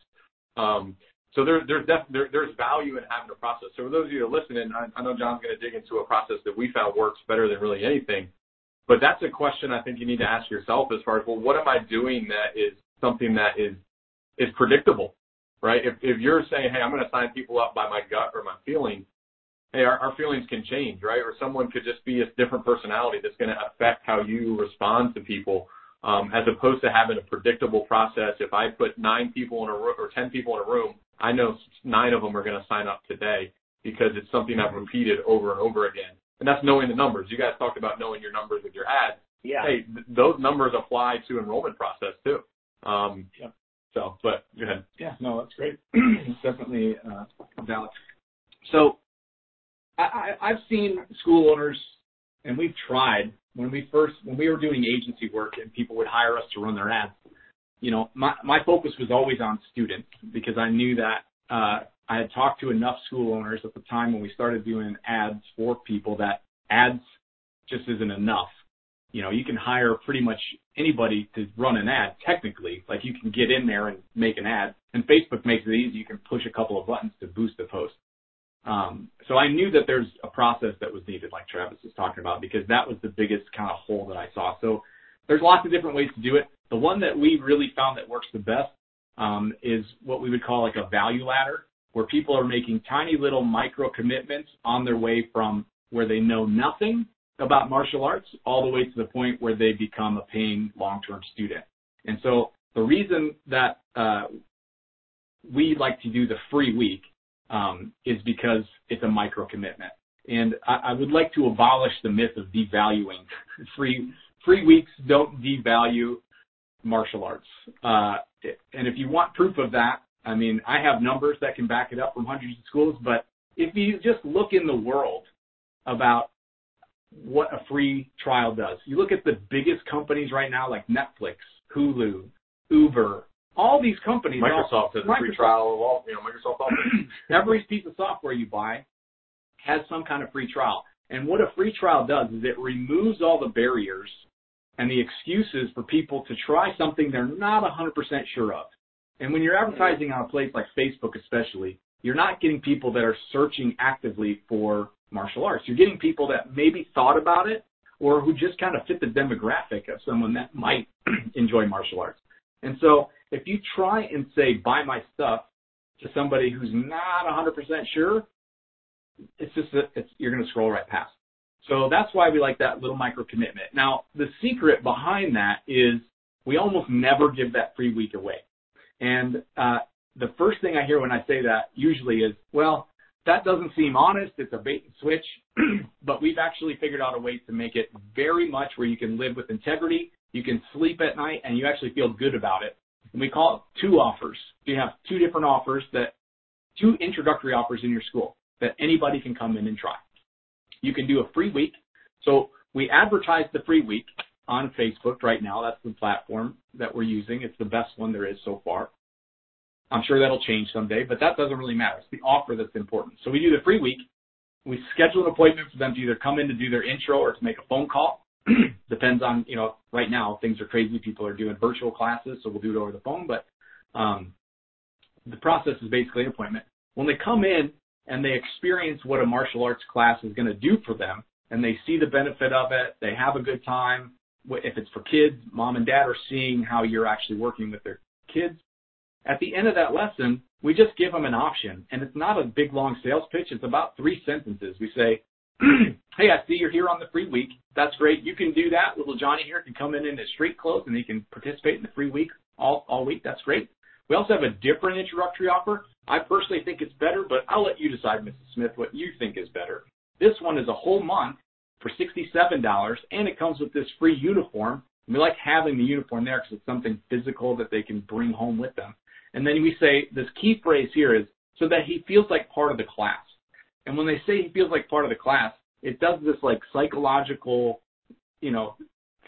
B: Um, so there, there's def- there, there's value in having a process. So for those of you that are listening, I, I know Jon's going to dig into a process that we found works better than really anything. But that's a question I think you need to ask yourself as far as, well, what am I doing that is something that is is predictable, right? If if you're saying, hey, I'm going to sign people up by my gut or my feeling, hey, our, our feelings can change, right? Or someone could just be a different personality that's going to affect how you respond to people, um, as opposed to having a predictable process. If I put nine people in a room or ten people in a room, I know nine of them are going to sign up today because it's something I've repeated over and over again. And that's knowing the numbers. You guys talked about knowing your numbers with your ads.
E: Yeah.
B: Hey, th- those numbers apply to enrollment process too. Um,
A: Yeah.
B: So, but go ahead.
A: Yeah, no, that's great. it's definitely uh, valid. So, I, I, I've seen school owners, and we've tried when we first when we were doing agency work, and people would hire us to run their ads. You know, my my focus was always on students because I knew that uh, I had talked to enough school owners at the time when we started doing ads for people that ads just isn't enough. You know, you can hire pretty much anybody to run an ad technically. Like you can get in there and make an ad. And Facebook makes it easy. You can push a couple of buttons to boost a post. Um, so I knew that there's a process that was needed, like Travis was talking about, because that was the biggest kind of hole that I saw. So there's lots of different ways to do it. The one that we really found that works the best um, is what we would call like a value ladder, where people are making tiny little micro commitments on their way from where they know nothing about martial arts all the way to the point where they become a paying long-term student. And so the reason that uh, we like to do the free week um, is because it's a micro commitment. And I, I would like to abolish the myth of devaluing free free weeks. Don't devalue martial arts. Uh, and if you want proof of that, I mean, I have numbers that can back it up from hundreds of schools. But if you just look in the world about what a free trial does. You look at the biggest companies right now, like Netflix, Hulu, Uber, all these companies.
B: Microsoft has a free trial of all, you know, Microsoft Office.
A: Every piece of software you buy has some kind of free trial. And what a free trial does is it removes all the barriers and the excuses for people to try something they're not 100% sure of. And when you're advertising on a place like Facebook especially, you're not getting people that are searching actively for martial arts. You're getting people that maybe thought about it or who just kind of fit the demographic of someone that might enjoy martial arts. And so if you try and say, buy my stuff to somebody who's not 100% sure, it's just that it's, you're going to scroll right past. So that's why we like that little micro commitment. Now, the secret behind that is we almost never give that free week away. And uh, the first thing I hear when I say that usually is, well, that doesn't seem honest. It's a bait and switch. but we've actually figured out a way to make it very much where you can live with integrity, you can sleep at night, and you actually feel good about it. And we call it two offers. You have two different offers that, two introductory offers in your school that anybody can come in and try. You can do a free week. So we advertise the free week on Facebook right now. That's the platform that we're using. It's the best one there is so far. I'm sure that'll change someday, but that doesn't really matter. It's the offer that's important. So we do the free week. We schedule an appointment for them to either come in to do their intro or to make a phone call. Depends on, you know, right now things are crazy. People are doing virtual classes, so we'll do it over the phone, but um, the process is basically an appointment. When they come in and they experience what a martial arts class is going to do for them, and they see the benefit of it, they have a good time. If it's for kids, mom and dad are seeing how you're actually working with their kids. At the end of that lesson, we just give them an option, and it's not a big long sales pitch. It's about three sentences. We say, "Hey, I see you're here on the free week. That's great. You can do that. Little Johnny here can come in in his street clothes, and he can participate in the free week all all week. That's great." We also have a different introductory offer. I personally think it's better, but I'll let you decide, Mrs. Smith, what you think is better. This one is a whole month for $67, and it comes with this free uniform. We like having the uniform there because it's something physical that they can bring home with them. And then we say this key phrase here is so that he feels like part of the class. And when they say he feels like part of the class, it does this like psychological, you know,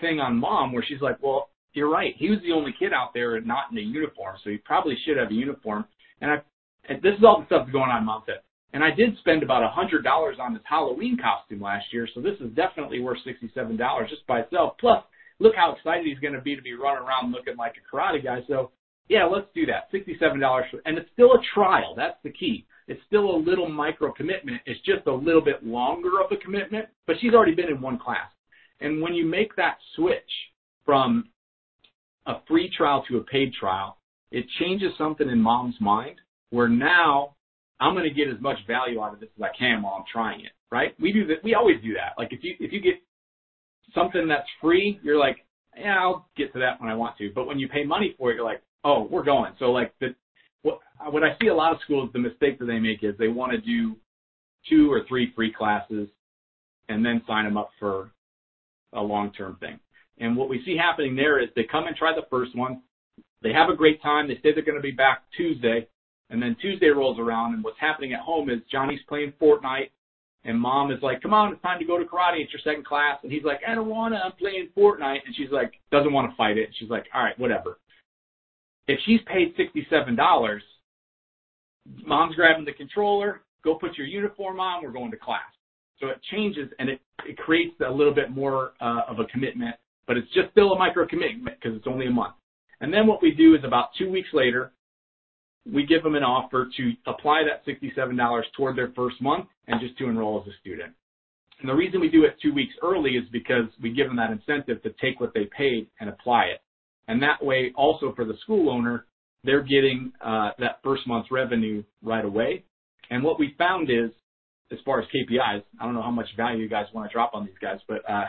A: thing on mom where she's like, well, you're right. He was the only kid out there not in a uniform, so he probably should have a uniform. And I, and this is all the stuff going on in mom said. And I did spend about a hundred dollars on this Halloween costume last year, so this is definitely worth sixty-seven dollars just by itself. Plus, look how excited he's going to be to be running around looking like a karate guy. So yeah, let's do that. Sixty-seven dollars, and it's still a trial. That's the key. It's still a little micro commitment. It's just a little bit longer of a commitment, but she's already been in one class. And when you make that switch from a free trial to a paid trial, it changes something in mom's mind where now I'm going to get as much value out of this as I can while I'm trying it, right? We do that. We always do that. Like if you if you get something that's free, you're like, yeah, I'll get to that when I want to. But when you pay money for it, you're like, oh, we're going. So like the what what I see a lot of schools, the mistake that they make is they want to do two or three free classes and then sign them up for a long term thing. And what we see happening there is they come and try the first one, they have a great time, they say they're going to be back Tuesday, and then Tuesday rolls around, and what's happening at home is Johnny's playing Fortnite, and mom is like, "Come on, it's time to go to karate. It's your second class." And he's like, "I don't wanna. I'm playing Fortnite." And she's like, doesn't want to fight it. She's like, "All right, whatever." If she's paid sixty-seven dollars, mom's grabbing the controller. Go put your uniform on. We're going to class. So it changes and it it creates a little bit more uh, of a commitment, but it's just still a micro commitment because it's only a month. And then what we do is about two weeks later, we give them an offer to apply that $67 toward their first month and just to enroll as a student. And the reason we do it two weeks early is because we give them that incentive to take what they paid and apply it. And that way, also for the school owner, they're getting uh, that first month's revenue right away. And what we found is, as far as KPIs, I don't know how much value you guys want to drop on these guys, but uh,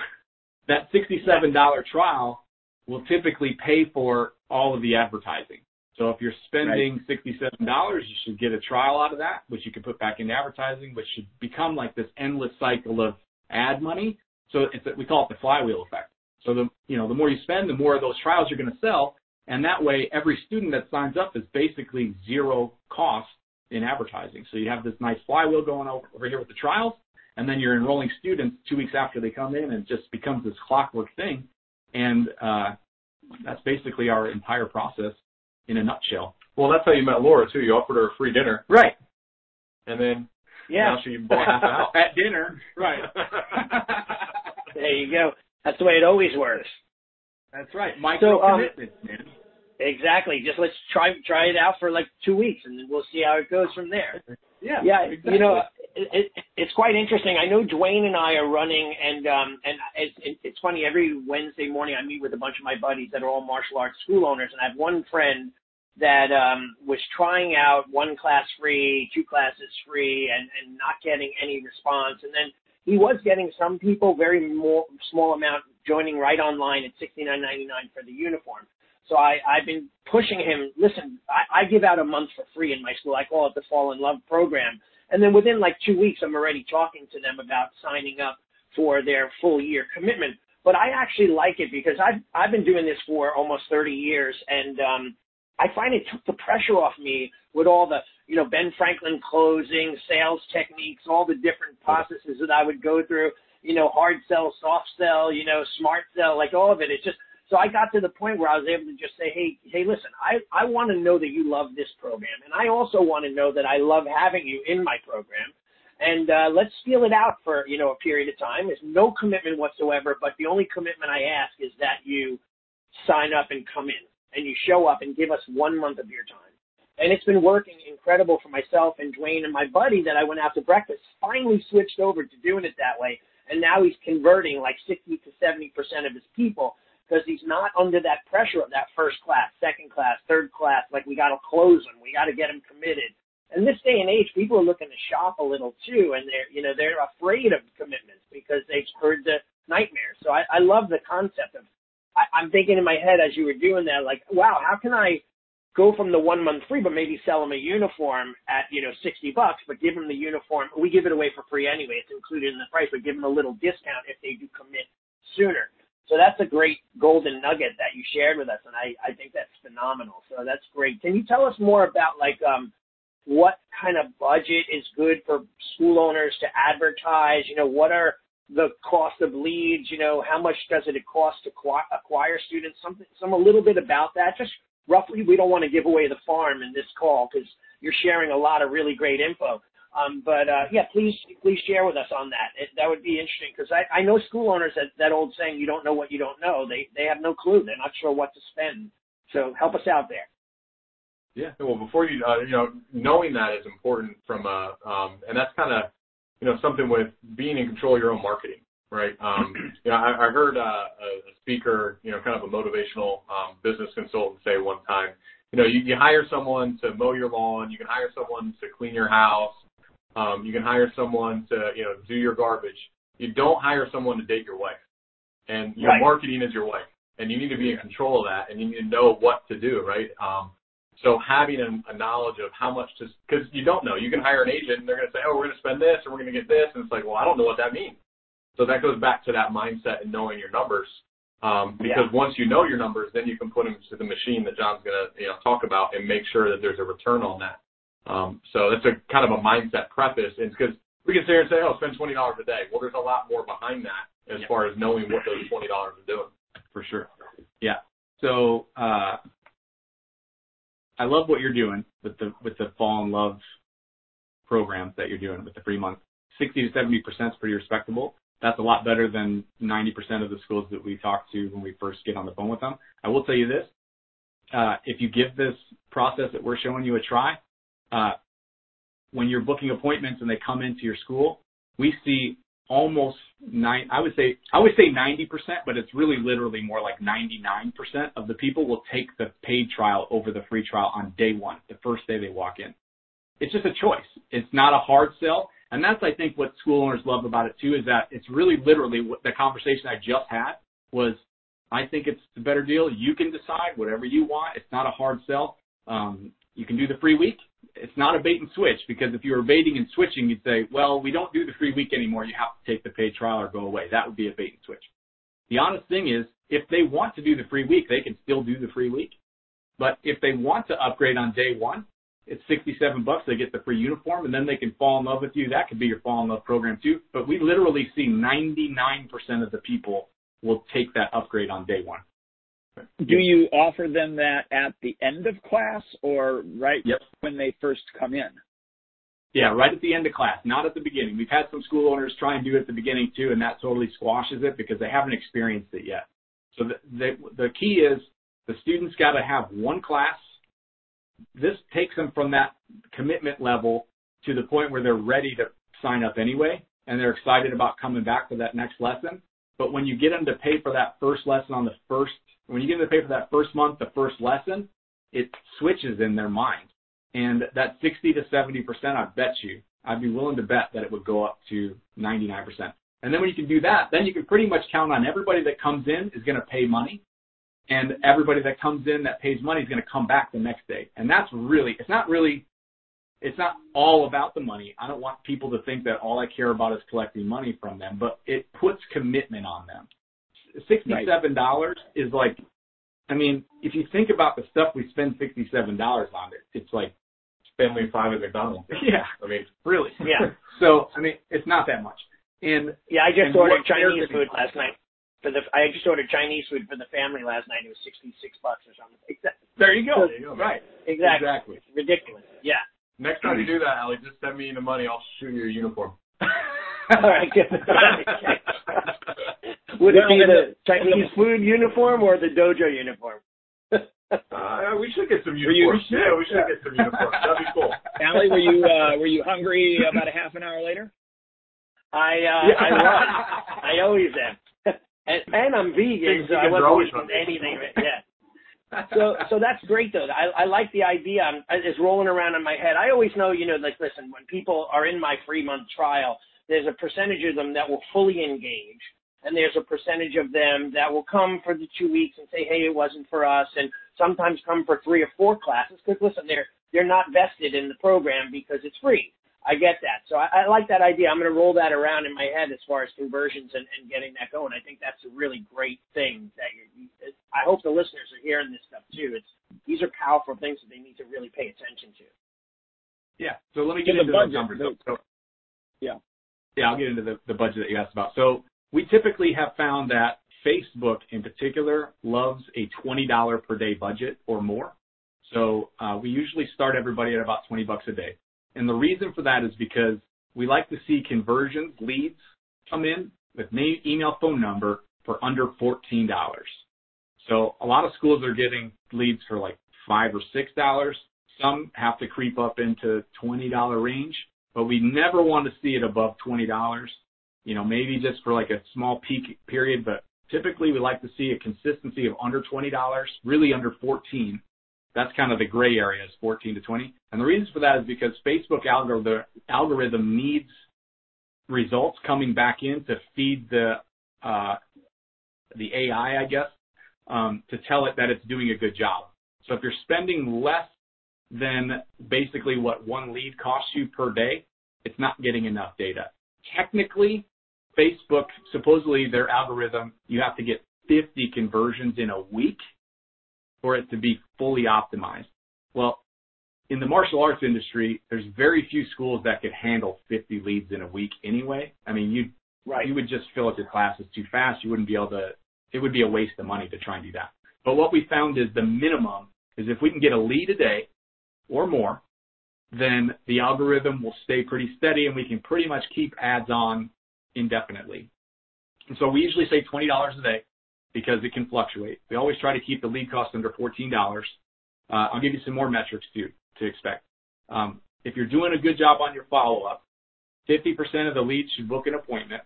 A: that $67 trial will typically pay for all of the advertising. So if you're spending right. $67, you should get a trial out of that, which you can put back into advertising, which should become like this endless cycle of ad money. So it's we call it the flywheel effect. So the you know the more you spend, the more of those trials you're going to sell, and that way every student that signs up is basically zero cost in advertising. So you have this nice flywheel going over here with the trials, and then you're enrolling students two weeks after they come in, and it just becomes this clockwork thing. And uh, that's basically our entire process in a nutshell.
B: Well, that's how you met Laura too. You offered her a free dinner,
A: right?
B: And then
A: yeah,
B: now she bought half out
A: at dinner, right?
E: there you go. That's the way it always works.
A: That's right. Micro so, um, commitment, man.
E: Exactly. Just let's try try it out for like two weeks, and then we'll see how it goes from there.
A: Yeah.
E: Yeah.
A: Exactly.
E: You know, it, it, it's quite interesting. I know Duane and I are running, and um, and it, it, it's funny. Every Wednesday morning, I meet with a bunch of my buddies that are all martial arts school owners, and I have one friend that um, was trying out one class free, two classes free, and and not getting any response, and then he was getting some people very small amount joining right online at sixty nine ninety nine for the uniform. So I've been pushing him. Listen, I give out a month for free in my school. I call it the Fall in Love program. And then within like two weeks, I'm already talking to them about signing up for their full year commitment. But I actually like it because I've I've been doing this for almost 30 years, and um, I find it took the pressure off me with all the you know Ben Franklin closing, sales techniques, all the different processes that I would go through. You know, hard sell, soft sell, you know, smart sell, like all of it. It's just so I got to the point where I was able to just say, hey, hey, listen, I, I want to know that you love this program. And I also want to know that I love having you in my program. And uh, let's feel it out for, you know, a period of time. There's no commitment whatsoever, but the only commitment I ask is that you sign up and come in and you show up and give us one month of your time. And it's been working incredible for myself and Duane and my buddy that I went out to breakfast finally switched over to doing it that way. And now he's converting like 60 to 70% of his people because he's not under that pressure of that first class, second class, third class. Like we got to close him, we got to get him committed. And this day and age, people are looking to shop a little too, and they're you know they're afraid of commitments because they've heard the nightmares. So I, I love the concept of. I, I'm thinking in my head as you were doing that, like, wow, how can I go from the one month free, but maybe sell them a uniform at you know sixty bucks, but give them the uniform. We give it away for free anyway; it's included in the price, but give them a little discount if they do commit sooner. So that's a great golden nugget that you shared with us, and I, I think that's phenomenal. So that's great. Can you tell us more about like um, what kind of budget is good for school owners to advertise? You know, what are the cost of leads? You know, how much does it cost to acquire students? Something, some a little bit about that. Just roughly, we don't want to give away the farm in this call because you're sharing a lot of really great info. Um, but uh, yeah, please please share with us on that. It, that would be interesting because I, I know school owners that that old saying, "You don't know what you don't know." They they have no clue. They're not sure what to spend. So help us out there.
B: Yeah. Well, before you uh, you know knowing that is important from uh um and that's kind of you know something with being in control of your own marketing, right? Um, you know, I, I heard uh, a speaker, you know, kind of a motivational um, business consultant say one time you know, you, you hire someone to mow your lawn, you can hire someone to clean your house, um, you can hire someone to, you know, do your garbage. You don't hire someone to date your wife. And your
E: Right.
B: marketing is your wife. And you need to be in control of that and you need to know what to do, right? Um, so having a, a knowledge of how much to, because you don't know. You can hire an agent and they're going to say, oh, we're going to spend this or we're going to get this. And it's like, well, I don't know what that means. So that goes back to that mindset and knowing your numbers. Um, because
E: Yeah.
B: once you know your numbers, then you can put them to the machine that Jon's going to, you know, talk about and make sure that there's a return on that. Um, so that's a kind of a mindset preface. And because we can sit here and say, oh, spend $20 a day. Well, there's a lot more behind that as far as knowing what those $20 are doing.
A: for sure. Yeah. So uh, I love what you're doing with the with the fall in love programs that you're doing with the free month. Sixty to seventy percent is pretty respectable. That's a lot better than ninety percent of the schools that we talk to when we first get on the phone with them. I will tell you this: uh, if you give this process that we're showing you a try, when you're booking appointments and they come into your school, we see almost nine, I would say, I would say 90%, but it's really literally more like 99% of the people will take the paid trial over the free trial on day one, the first day they walk in. It's just a choice. It's not a hard sell. And that's, I think, what school owners love about it too, is that it's really literally what the conversation I just had was, I think it's a better deal. You can decide whatever you want. It's not a hard sell. Um, you can do the free week. It's not a bait and switch because if you were baiting and switching, you'd say, well, we don't do the free week anymore. You have to take the paid trial or go away. That would be a bait and switch. The honest thing is, if they want to do the free week, they can still do the free week. But if they want to upgrade on day one, it's 67 bucks. They get the free uniform and then they can fall in love with you. That could be your fall in love program too. But we literally see 99% of the people will take that upgrade on day one.
D: Do you offer them that at the end of class or right
A: Yep.
D: when they first come in?
A: Yeah, right at the end of class, not at the beginning. We've had some school owners try and do it at the beginning too, and that totally squashes it because they haven't experienced it yet. So the the, the key is the students got to have one class. This takes them from that commitment level to the point where they're ready to sign up anyway, and they're excited about coming back for that next lesson. But when you get them to pay for that first lesson on the first, when you get them to pay for that first month, the first lesson, it switches in their mind. And that 60 to 70%, I bet you, I'd be willing to bet that it would go up to 99%. And then when you can do that, then you can pretty much count on everybody that comes in is going to pay money. And everybody that comes in that pays money is going to come back the next day. And that's really, it's not really, it's not all about the money. I don't want people to think that all I care about is collecting money from them, but it puts commitment on them. $67 is like, I mean, if you think about the stuff we spend $67 on it, it's like,
B: Family of five at McDonald's.
A: yeah,
B: I mean,
A: really.
E: Yeah.
A: so, I mean, it's not that much. And
E: Yeah, I just ordered Chinese food last night. For the I just ordered Chinese food for the family last night. It was sixty six bucks or something like that.
A: there you go.
B: There you go.
A: Right.
E: Exactly.
A: Exactly.
E: It's ridiculous. Yeah.
B: Next time you do that, Allie, just send me the money. I'll shoot you a uniform.
E: All right. good. Would it
D: Well,
E: be
D: and
E: the Chinese food uniform or the dojo uniform?
B: Uh, we should get some
D: Were you-
B: uniforms. yeah, we should get some uniforms. That'd be cool.
D: Allie, were you uh, were you hungry about a half an hour later?
E: I uh, I was. I always am. and, and I'm vegan,
B: Vegans
E: so I wasn't
B: always
E: eating
B: hungry.
E: anything. Yeah. So so that's great though. I I like the idea. I'm, it's rolling around in my head. I always know, you know, like listen, when people are in my free month trial, there's a percentage of them that will fully engage, and there's a percentage of them that will come for the two weeks and say, hey, it wasn't for us, and sometimes come for three or four classes because listen, they're they're not vested in the program because it's free. I get that. So I, I like that idea. I'm going to roll that around in my head as far as conversions and, and getting that going. I think that's a really great thing that you're, you, I hope the listeners are hearing this stuff too. It's, these are powerful things that they need to really pay attention to.
A: Yeah. So let me get
D: the
A: into
D: budget,
A: those numbers.
D: the-
A: So,
D: Yeah.
A: yeah, I'll get into the, the budget that you asked about. So we typically have found that Facebook in particular loves a $20 per day budget or more. So uh, we usually start everybody at about 20 bucks a day. And the reason for that is because we like to see conversions, leads come in with name, email, phone number for under $14. So a lot of schools are getting leads for like five or six dollars. Some have to creep up into twenty dollar range, but we never want to see it above twenty dollars. You know, maybe just for like a small peak period, but typically we like to see a consistency of under twenty dollars, really under fourteen. That's kind of the gray area is 14 to 20. And the reason for that is because Facebook algorithm, algorithm needs results coming back in to feed the, uh, the AI, I guess, um, to tell it that it's doing a good job. So if you're spending less than basically what one lead costs you per day, it's not getting enough data. Technically, Facebook, supposedly their algorithm, you have to get 50 conversions in a week for it to be fully optimized. Well, in the martial arts industry, there's very few schools that could handle 50 leads in a week anyway. I mean, you
E: Right.
A: you would just fill up your classes too fast. You wouldn't be able to. It would be a waste of money to try and do that. But what we found is the minimum is if we can get a lead a day or more, then the algorithm will stay pretty steady and we can pretty much keep ads on indefinitely. And so we usually say $20 a day because it can fluctuate. We always try to keep the lead cost under $14. Uh, I'll give you some more metrics to, to expect. Um, if you're doing a good job on your follow-up, 50% of the leads should book an appointment.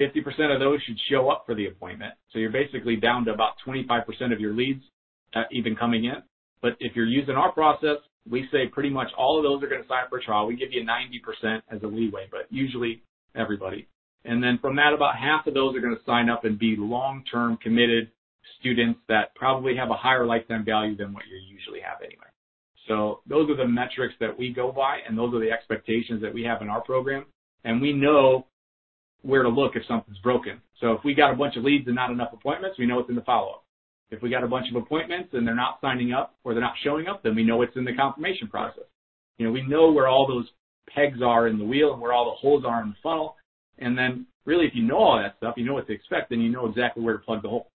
A: 50% of those should show up for the appointment. So you're basically down to about 25% of your leads uh, even coming in. But if you're using our process, we say pretty much all of those are going to sign up for a trial. We give you 90% as a leeway, but usually everybody. And then from that, about half of those are going to sign up and be long-term committed students that probably have a higher lifetime value than what you usually have anyway. So those are the metrics that we go by and those are the expectations that we have in our program. And we know where to look if something's broken. So if we got a bunch of leads and not enough appointments, we know it's in the follow-up. If we got a bunch of appointments and they're not signing up or they're not showing up, then we know it's in the confirmation process. You know, we know where all those pegs are in the wheel and where all the holes are in the funnel. And then really if you know all that stuff, you know what to expect and you know exactly where to plug the hole.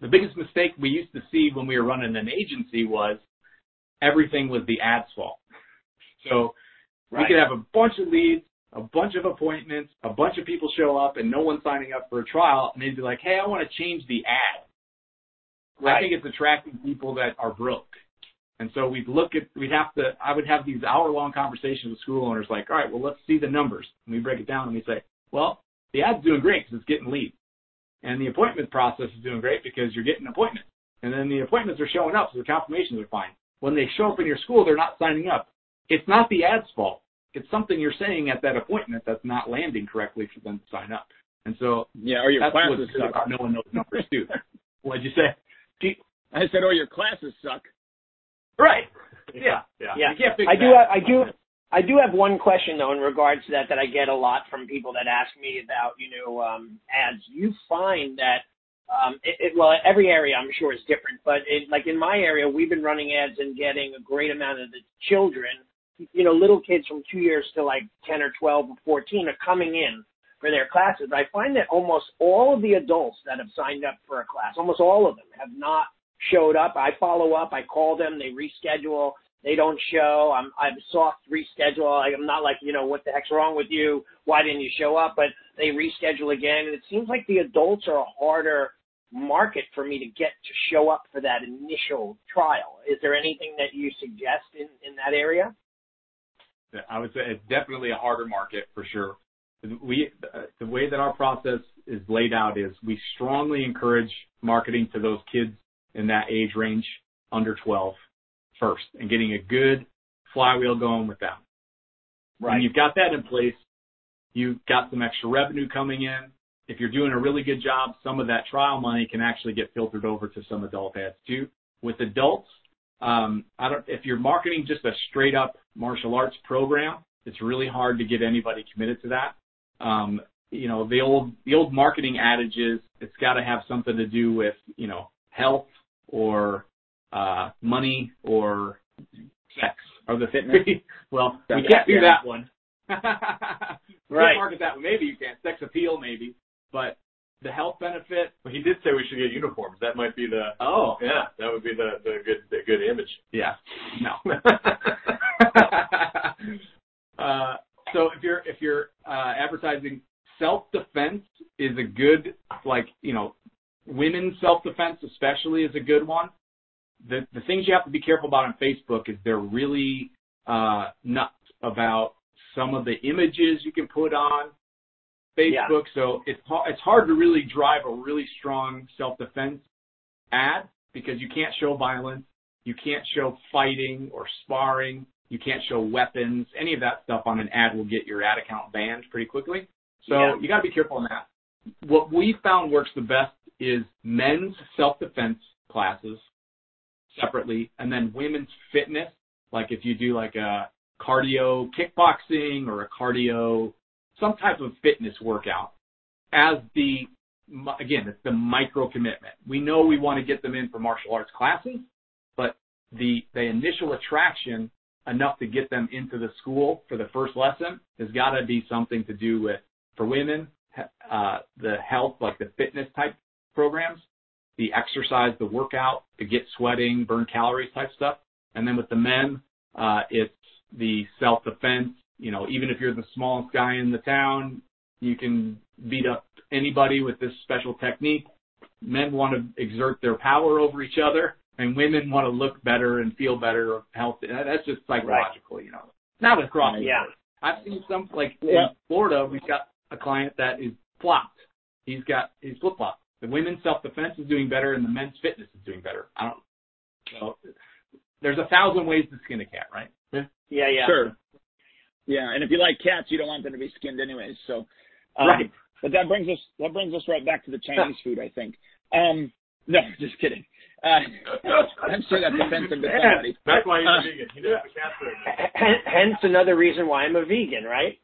A: The biggest mistake we used to see when we were running an agency was everything was the ad's fault. So
E: Right.
A: we could have a bunch of leads, a bunch of appointments, a bunch of people show up and no one signing up for a trial and they'd be like, Hey, I want to change the ad. I think it's attracting people that are broke. And so we'd look at, we'd have to, I would have these hour long conversations with school owners like, all right, well, let's see the numbers. And we break it down and we say, well, the ad's doing great because it's getting leads. And the appointment process is doing great because you're getting appointments. And then the appointments are showing up, so the confirmations are fine. When they show up in your school, they're not signing up. It's not the ad's fault. It's something you're saying at that appointment that's not landing correctly for them to sign up. And so
D: Yeah, or your
A: that's
D: classes
A: what's good
D: suck.
A: about knowing those numbers too. What'd you say?
D: I said, oh, your classes suck.
A: Right. Yeah.
B: Yeah.
E: Yeah.
A: You can't fix
E: I do.
A: that.
E: I do. I do have one question though in regards to that that I get a lot from people that ask me about you know um, ads. You find that um, it, it, well every area I'm sure is different, but it, like in my area we've been running ads and getting a great amount of the children, you know, little kids from two years to like ten or twelve or fourteen are coming in for their classes. I find that almost all of the adults that have signed up for a class, almost all of them, have not showed up. I follow up. I call them. They reschedule. They don't show. I'm I'm soft reschedule. I'm not like you know what the heck's wrong with you? Why didn't you show up? But they reschedule again, and it seems like the adults are a harder market for me to get to show up for that initial trial. Is there anything that you suggest in in that area?
A: I would say it's definitely a harder market for sure. We, the way that our process is laid out is we strongly encourage marketing to those kids in that age range under 12 first and getting a good flywheel going with them. When you've got that in place, you've got some extra revenue coming in. If you're doing a really good job, some of that trial money can actually get filtered over to some adult ads too. With adults, um, I don't, if you're marketing just a straight up martial arts program, it's really hard to get anybody committed to that. Um, you know, the old, the old marketing adage is it's got to have something to do with, you know, health or, uh, money or sex or the
D: Fitness.
A: well, we can't do
D: Yeah.
A: that one.
E: Right.
A: can't market that one. Maybe you can. Sex appeal, maybe. But the health benefit,
B: Well, he did say we should get uniforms. That might be the
A: oh,
B: yeah. That would be the the good the good image.
A: yeah. No. uh, so if you're if you're uh, advertising self defense is a good like you know women's self defense especially is a good one. The the things you have to be careful about on Facebook is they're really uh, nuts about some of the images you can put on Facebook. So it's hard, it's hard to really drive a really strong self defense ad because you can't show violence. You can't show fighting or sparring. You can't show weapons. Any of that stuff on an ad will get your ad account banned pretty quickly. So
E: Yeah.
A: you got to be careful on that. What we found works the best is men's self-defense classes separately, and then women's fitness. Like if you do like a cardio kickboxing or a cardio, some type of fitness workout as the, again, it's the micro commitment. We know we want to get them in for martial arts classes, but the, the initial attraction enough to get them into the school for the first lesson has got to be something to do with, for women, uh, the health, like the fitness type programs, the exercise, the workout, the get sweating, burn calories type stuff. And then with the men, uh, it's the self-defense. You know, even if you're the smallest guy in the town, you can beat up anybody with this special technique. Men want to exert their power over each other, and women want to look better and feel better, healthy. That's just psychological, you know. Not across the
E: Yeah.
A: board. I've seen some like
D: Yeah.
A: in Florida, we've got a client that is flopped. He's got he's flip flop. The women's self defense is doing better, and the men's fitness is doing better. I don't. So there's a thousand ways to skin a cat, right?
E: Yeah, yeah.
D: Sure. Yeah, and if you like cats, you don't want them to be skinned anyways. So, um,
A: Right.
D: But that brings us that brings us right back to the Chinese food, I think. Um, no, just kidding. Uh, I'm sure that's offensive to somebody.
B: That's why he's
D: Uh,
B: a vegan. He doesn't have a cat food.
E: Hence another reason why I'm a vegan, right?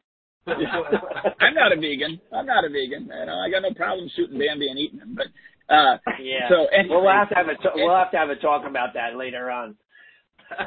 D: I'm not a vegan. I'm not a vegan. You know, I got no problem shooting Bambi and eating him. But uh,
E: Yeah.
D: so anyway,
E: Well, have to have a t- we'll have to have a talk about that later on.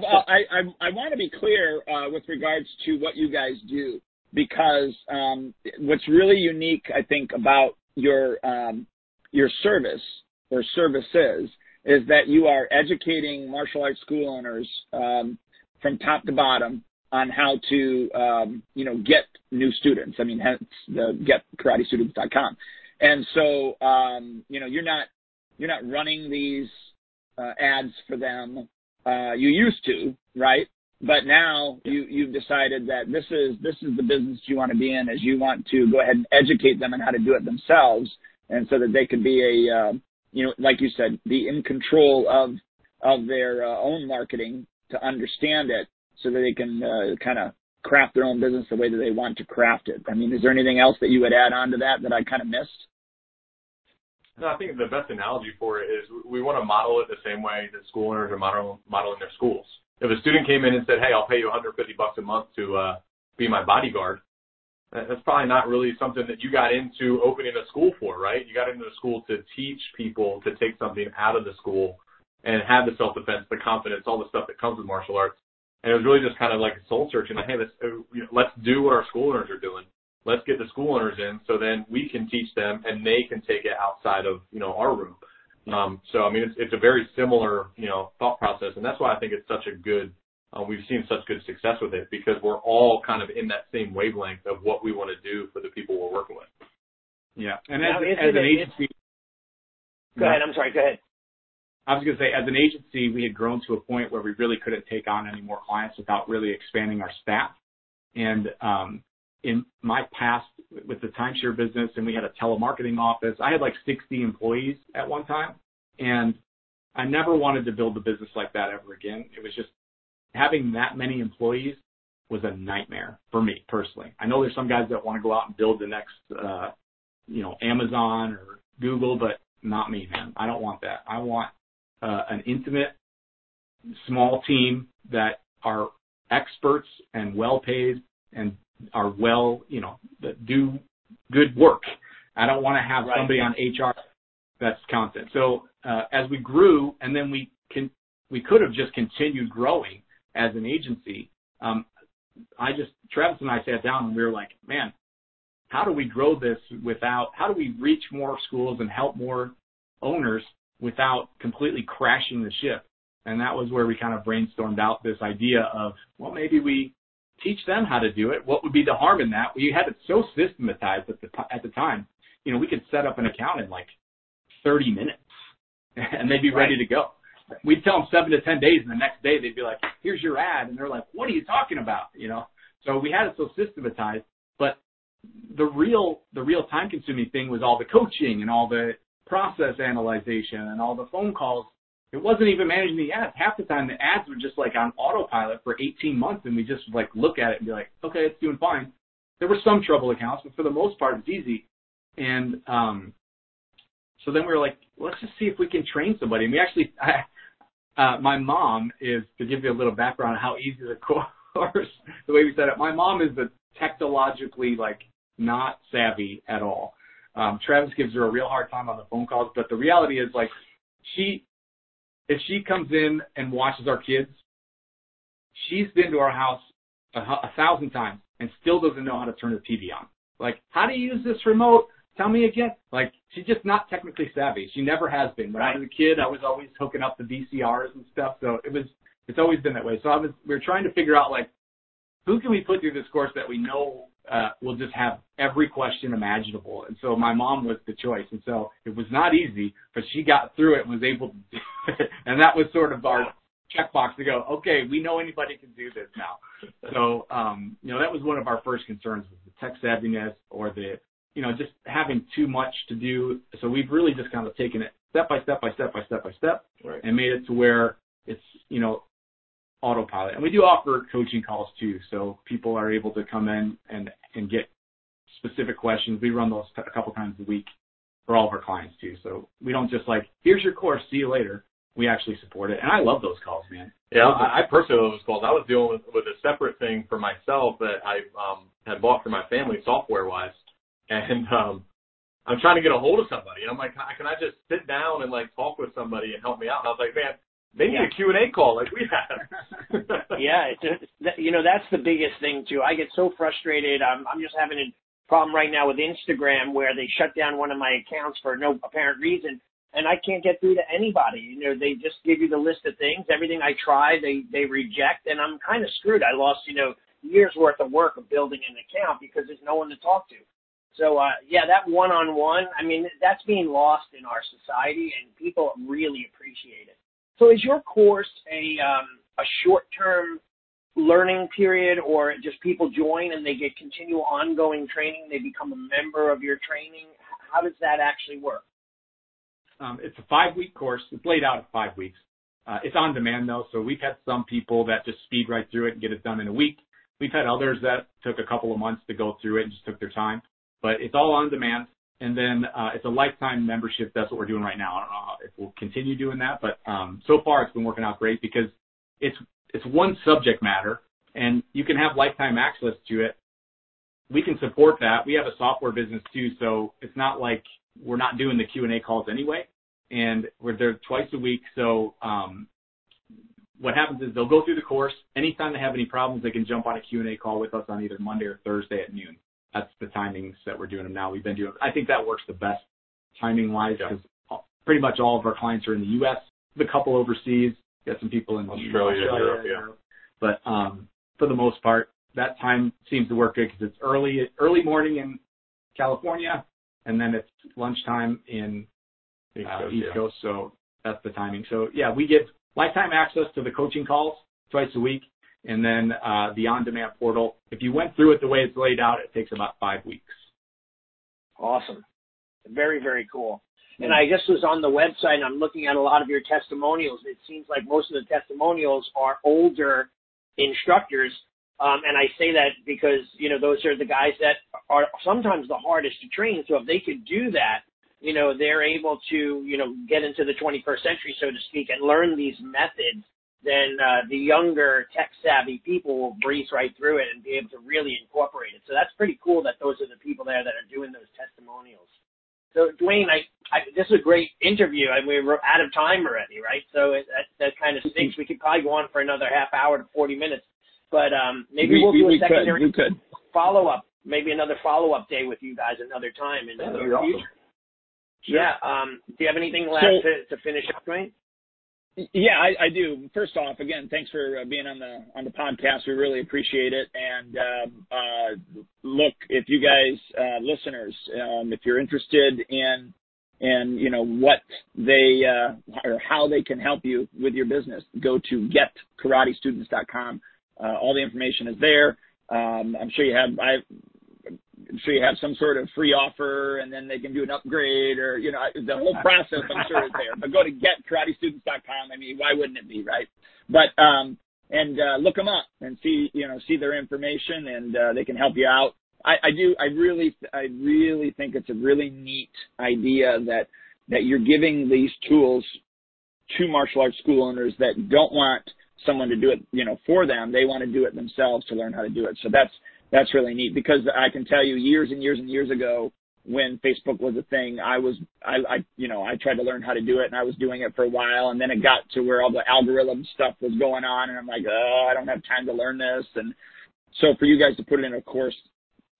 D: well, I, I, I want to be clear uh, with regards to what you guys do because um, what's really unique, I think, about your um, your service or services is that you are educating martial arts school owners um, from top to bottom on how to um, you know get new students. I mean, hence the getkaratestudents.com. And so um, you know you're not you're not running these uh, ads for them uh, you used to, right? But now you you've decided that this is this is the business you want to be in, as you want to go ahead and educate them on how to do it themselves, and so that they can be a uh, you know, like you said, be in control of of their uh, own marketing to understand it, so that they can uh, kind of craft their own business the way that they want to craft it. I mean, is there anything else that you would add on to that that I kind of missed?
B: No, I think the best analogy for it is we want to model it the same way that school owners are model, modeling their schools. If a student came in and said, "Hey, I'll pay you 150 bucks a month to uh, be my bodyguard," that's probably not really something that you got into opening a school for, right? You got into a school to teach people to take something out of the school and have the self-defense, the confidence, all the stuff that comes with martial arts. And it was really just kind of like a soul searching, like, hey, let's uh, you know, let's do what our school owners are doing. Let's get the school owners in, so then we can teach them, and they can take it outside of you know our room. Um, so I mean, it's, it's a very similar you know thought process, and that's why I think it's such a good. Uh, we've seen such good success with it because we're all kind of in that same wavelength of what we want to do for the people we're working with.
A: Yeah. And
E: Now,
A: as, as an agency,
E: Go ahead. I'm sorry. Go ahead.
A: I was going to say, as an agency, we had grown to a point where we really couldn't take on any more clients without really expanding our staff. And um, in my past with the timeshare business, and we had a telemarketing office, I had like 60 employees at one time, and I never wanted to build a business like that ever again. It was just having that many employees was a nightmare for me personally. I know there's some guys that want to go out and build the next, uh, you know, Amazon or Google, but not me, man. I don't want that. I want uh, an intimate, small team that are experts and well paid and are well, you know, that do good work. I don't want to have
E: Right.
A: somebody on HR that's constant. So uh, as we grew, and then we can, we could have just continued growing as an agency. Um, I just Travis and I sat down and we were like, man, how do we grow this without? How do we reach more schools and help more owners without completely crashing the ship? And that was where we kind of brainstormed out this idea of, well, maybe we teach them how to do it. What would be the harm in that? We had it so systematized at the at the time. You know, we could set up an account in like 30 minutes, and they'd be ready to go. We'd tell them seven to 10 days, and the next day they'd be like, "Here's your ad," and they're like, "What are you talking about?" You know. So we had it so systematized, but the real the real time consuming thing was all the coaching and all the process analyzation and all the phone calls it wasn't even managing the ads. Half the time the ads were just like on autopilot for 18 months and we just like look at it and be like, okay, it's doing fine. There were some trouble accounts, but for the most part it's easy. And, um, so then we were like, let's just see if we can train somebody. And we actually, I, uh, my mom is, to give you a little background on how easy the course, the way we set it, my mom is the technologically like not savvy at all. Um, Travis gives her a real hard time on the phone calls, but the reality is like she if she comes in and watches our kids, she's been to our house a, a thousand times and still doesn't know how to turn the TV on. Like, how do you use this remote? Tell me again. Like, she's just not technically savvy. She never has been. When I was a kid, I was always hooking up the VCRs and stuff. So it was, it's always been that way. So I was, we were trying to figure out like, who can we put through this course that we know uh, will just have every question imaginable. And so my mom was the choice. And so it was not easy, but she got through it and was able to do it. And that was sort of our checkbox to go, okay, we know anybody can do this now. So, um, you know, that was one of our first concerns was the tech savviness or the, you know, just having too much to do. So we've really just kind of taken it step by step by step by step by step
B: Right.
A: and made it to where it's, you know, autopilot. And we do offer coaching calls too, so people are able to come in and and get specific questions. We run those a couple times a week for all of our clients too. So we don't just like, here's your course, see you later. We actually support it, and I love those calls, man.
B: Yeah, I, I personally love those calls. I was dealing with, with a separate thing for myself that I um, had bought for my family software wise, and um, I'm trying to get a hold of somebody. And I'm like, can I just sit down and like talk with somebody and help me out? And I was like, man, they need
E: Yeah.
B: a Q and A call like we have.
E: yeah, it's a, you know that's the biggest thing too. I get so frustrated. I'm I'm just having a problem right now with Instagram where they shut down one of my accounts for no apparent reason, and I can't get through to anybody. You know, they just give you the list of things. Everything I try, they they reject, and I'm kind of screwed. I lost you know years worth of work of building an account because there's no one to talk to. So uh, yeah, that one-on-one. I mean, that's being lost in our society, and people really appreciate it. So is your course a um, a short-term learning period, or just people join and they get continual ongoing training? They become a member of your training. How does that actually work?
A: Um, it's a five week course. It's laid out at five weeks. Uh, it's on demand though, so we've had some people that just speed right through it and get it done in a week. We've had others that took a couple of months to go through it and just took their time. But it's all on demand. And then uh, it's a lifetime membership. That's what we're doing right now. I don't know if we'll continue doing that, but um, so far it's been working out great because it's it's one subject matter, and you can have lifetime access to it. We can support that. We have a software business too, so it's not like we're not doing the Q and A calls anyway, and we're there twice a week. So um, what happens is they'll go through the course. Anytime they have any problems, they can jump on a Q and A call with us on either Monday or Thursday at noon. That's the timings that we're doing them now. We've been doing. I think that works the best timing wise
B: Yeah.
A: because pretty much all of our clients are in the U.S. The couple overseas. Got some people in
B: Australia, Europe, yeah.
A: But um, for the most part, that time seems to work good because it's early early morning in California, and then it's lunchtime in
B: East
A: uh, East. Coast. So that's the timing. So yeah, we give lifetime access to the coaching calls twice a week, and then uh, the on-demand portal. If you went through it the way it's laid out, it takes about five weeks.
E: Awesome. Very, very cool. And I just was on the website and I'm looking at a lot of your testimonials. It seems like most of the testimonials are older instructors. Um, and I say that because, you know, those are the guys that are sometimes the hardest to train. So if they could do that, you know, they're able to, you know, get into the 21st century, so to speak, and learn these methods, then uh, the younger tech savvy people will breeze right through it and be able to really incorporate it. So that's pretty cool that those are the people there that are doing those testimonials. So Duane, I, I this is a great interview, and we're out of time already, right? So it, that that kind of stinks. We could probably go on for another half hour to forty minutes, but um, maybe
D: we,
E: we'll
D: we,
E: do a
D: we could.
E: secondary
D: We could.
E: follow up, maybe another follow up day with you guys another time in
B: Yeah,
E: the
B: that'd
E: near
B: be awesome.
E: future. Yeah. Um, do you have anything left
D: So-
E: to, to finish up, Duane?
D: Yeah, I, I do. First off, again, thanks for uh, being on the on the podcast. We really appreciate it. And um, uh, look, if you guys, uh, listeners, um, if you're interested in and you know what they uh, or how they can help you with your business, go to getkaratestudents.com. Uh, all the information is there. Um, I'm sure you have. I so you have some sort of free offer and then they can do an upgrade or, you know, the whole process I'm sure is there. But go to getkaratestudents.com. I mean, why wouldn't it be, right? But, um, and, uh, look them up and see, you know, see their information and, uh, they can help you out. I, I do, I really, I really think it's a really neat idea that, that you're giving these tools to martial arts school owners that don't want someone to do it, you know, for them. They want to do it themselves to learn how to do it. So that's, that's really neat because I can tell you years and years and years ago when Facebook was a thing, I was, I, I, you know, I tried to learn how to do it and I was doing it for a while and then it got to where all the algorithm stuff was going on and I'm like, oh, I don't have time to learn this. And so for you guys to put it in a course,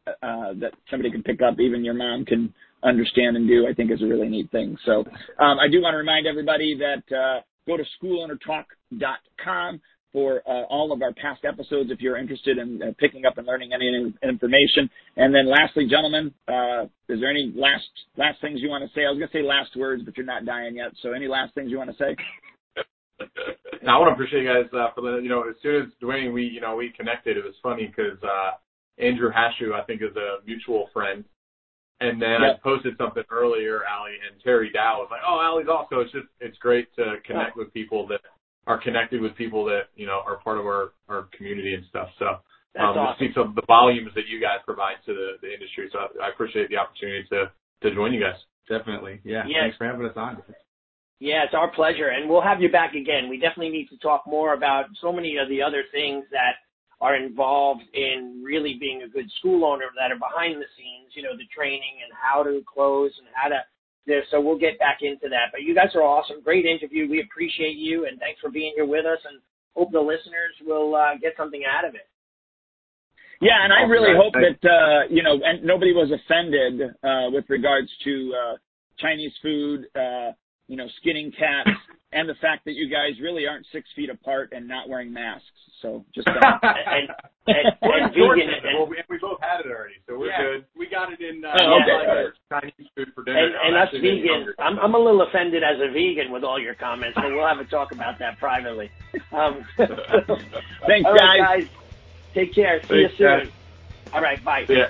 D: uh, that somebody can pick up, even your mom can understand and do, I think is a really neat thing. So, um, I do want to remind everybody that, uh, go to schoolownertalk.com for uh, all of our past episodes if you're interested in uh, picking up and learning any information. And then lastly, gentlemen, uh, is there any last last things you want to say? I was going to say last words, but you're not dying yet. So any last things you want to say?
B: I want to appreciate you guys uh, for the, you know, as soon as Duane, we, you know, we connected, it was funny because uh, Andrew Hashu, I think, is a mutual friend. And then yep. I posted something earlier, Allie, and Terry Dow was like, oh, Allie's also, it's just, it's great to connect with people that are connected with people that you know are part of our our community and stuff. So
E: um, awesome.
B: see some of the volumes that you guys provide to the, the industry. So I, I appreciate the opportunity to to join you guys.
A: Definitely, yeah.
E: Yes.
A: Thanks for having us on.
E: Yeah, it's our pleasure, and we'll have you back again. We definitely need to talk more about so many of the other things that are involved in really being a good school owner that are behind the scenes. You know, the training and how to close and how to there, so we'll get back into that. But you guys are awesome. Great interview. We appreciate you, and thanks for being here with us. And hope the listeners will uh, get something out of it.
D: Yeah, and I really hope that uh, you know, and nobody was offended uh, with regards to uh, Chinese food, uh, you know, skinning cats, and the fact that you guys really aren't six feet apart and not wearing masks. So just uh,
E: and, and, and vegan,
B: and, well, we, we both had it already, so we're
A: yeah,
B: good.
A: We got it in uh,
D: oh, okay.
B: Chinese food for dinner.
E: And, and us vegan, I'm I'm a little offended as a vegan with all your comments, so we'll have a talk about that privately. Um,
D: Thanks,
E: guys.
D: guys.
E: Take care. See
B: Thanks,
E: you soon.
B: Guys.
E: All right, bye.
B: Yeah.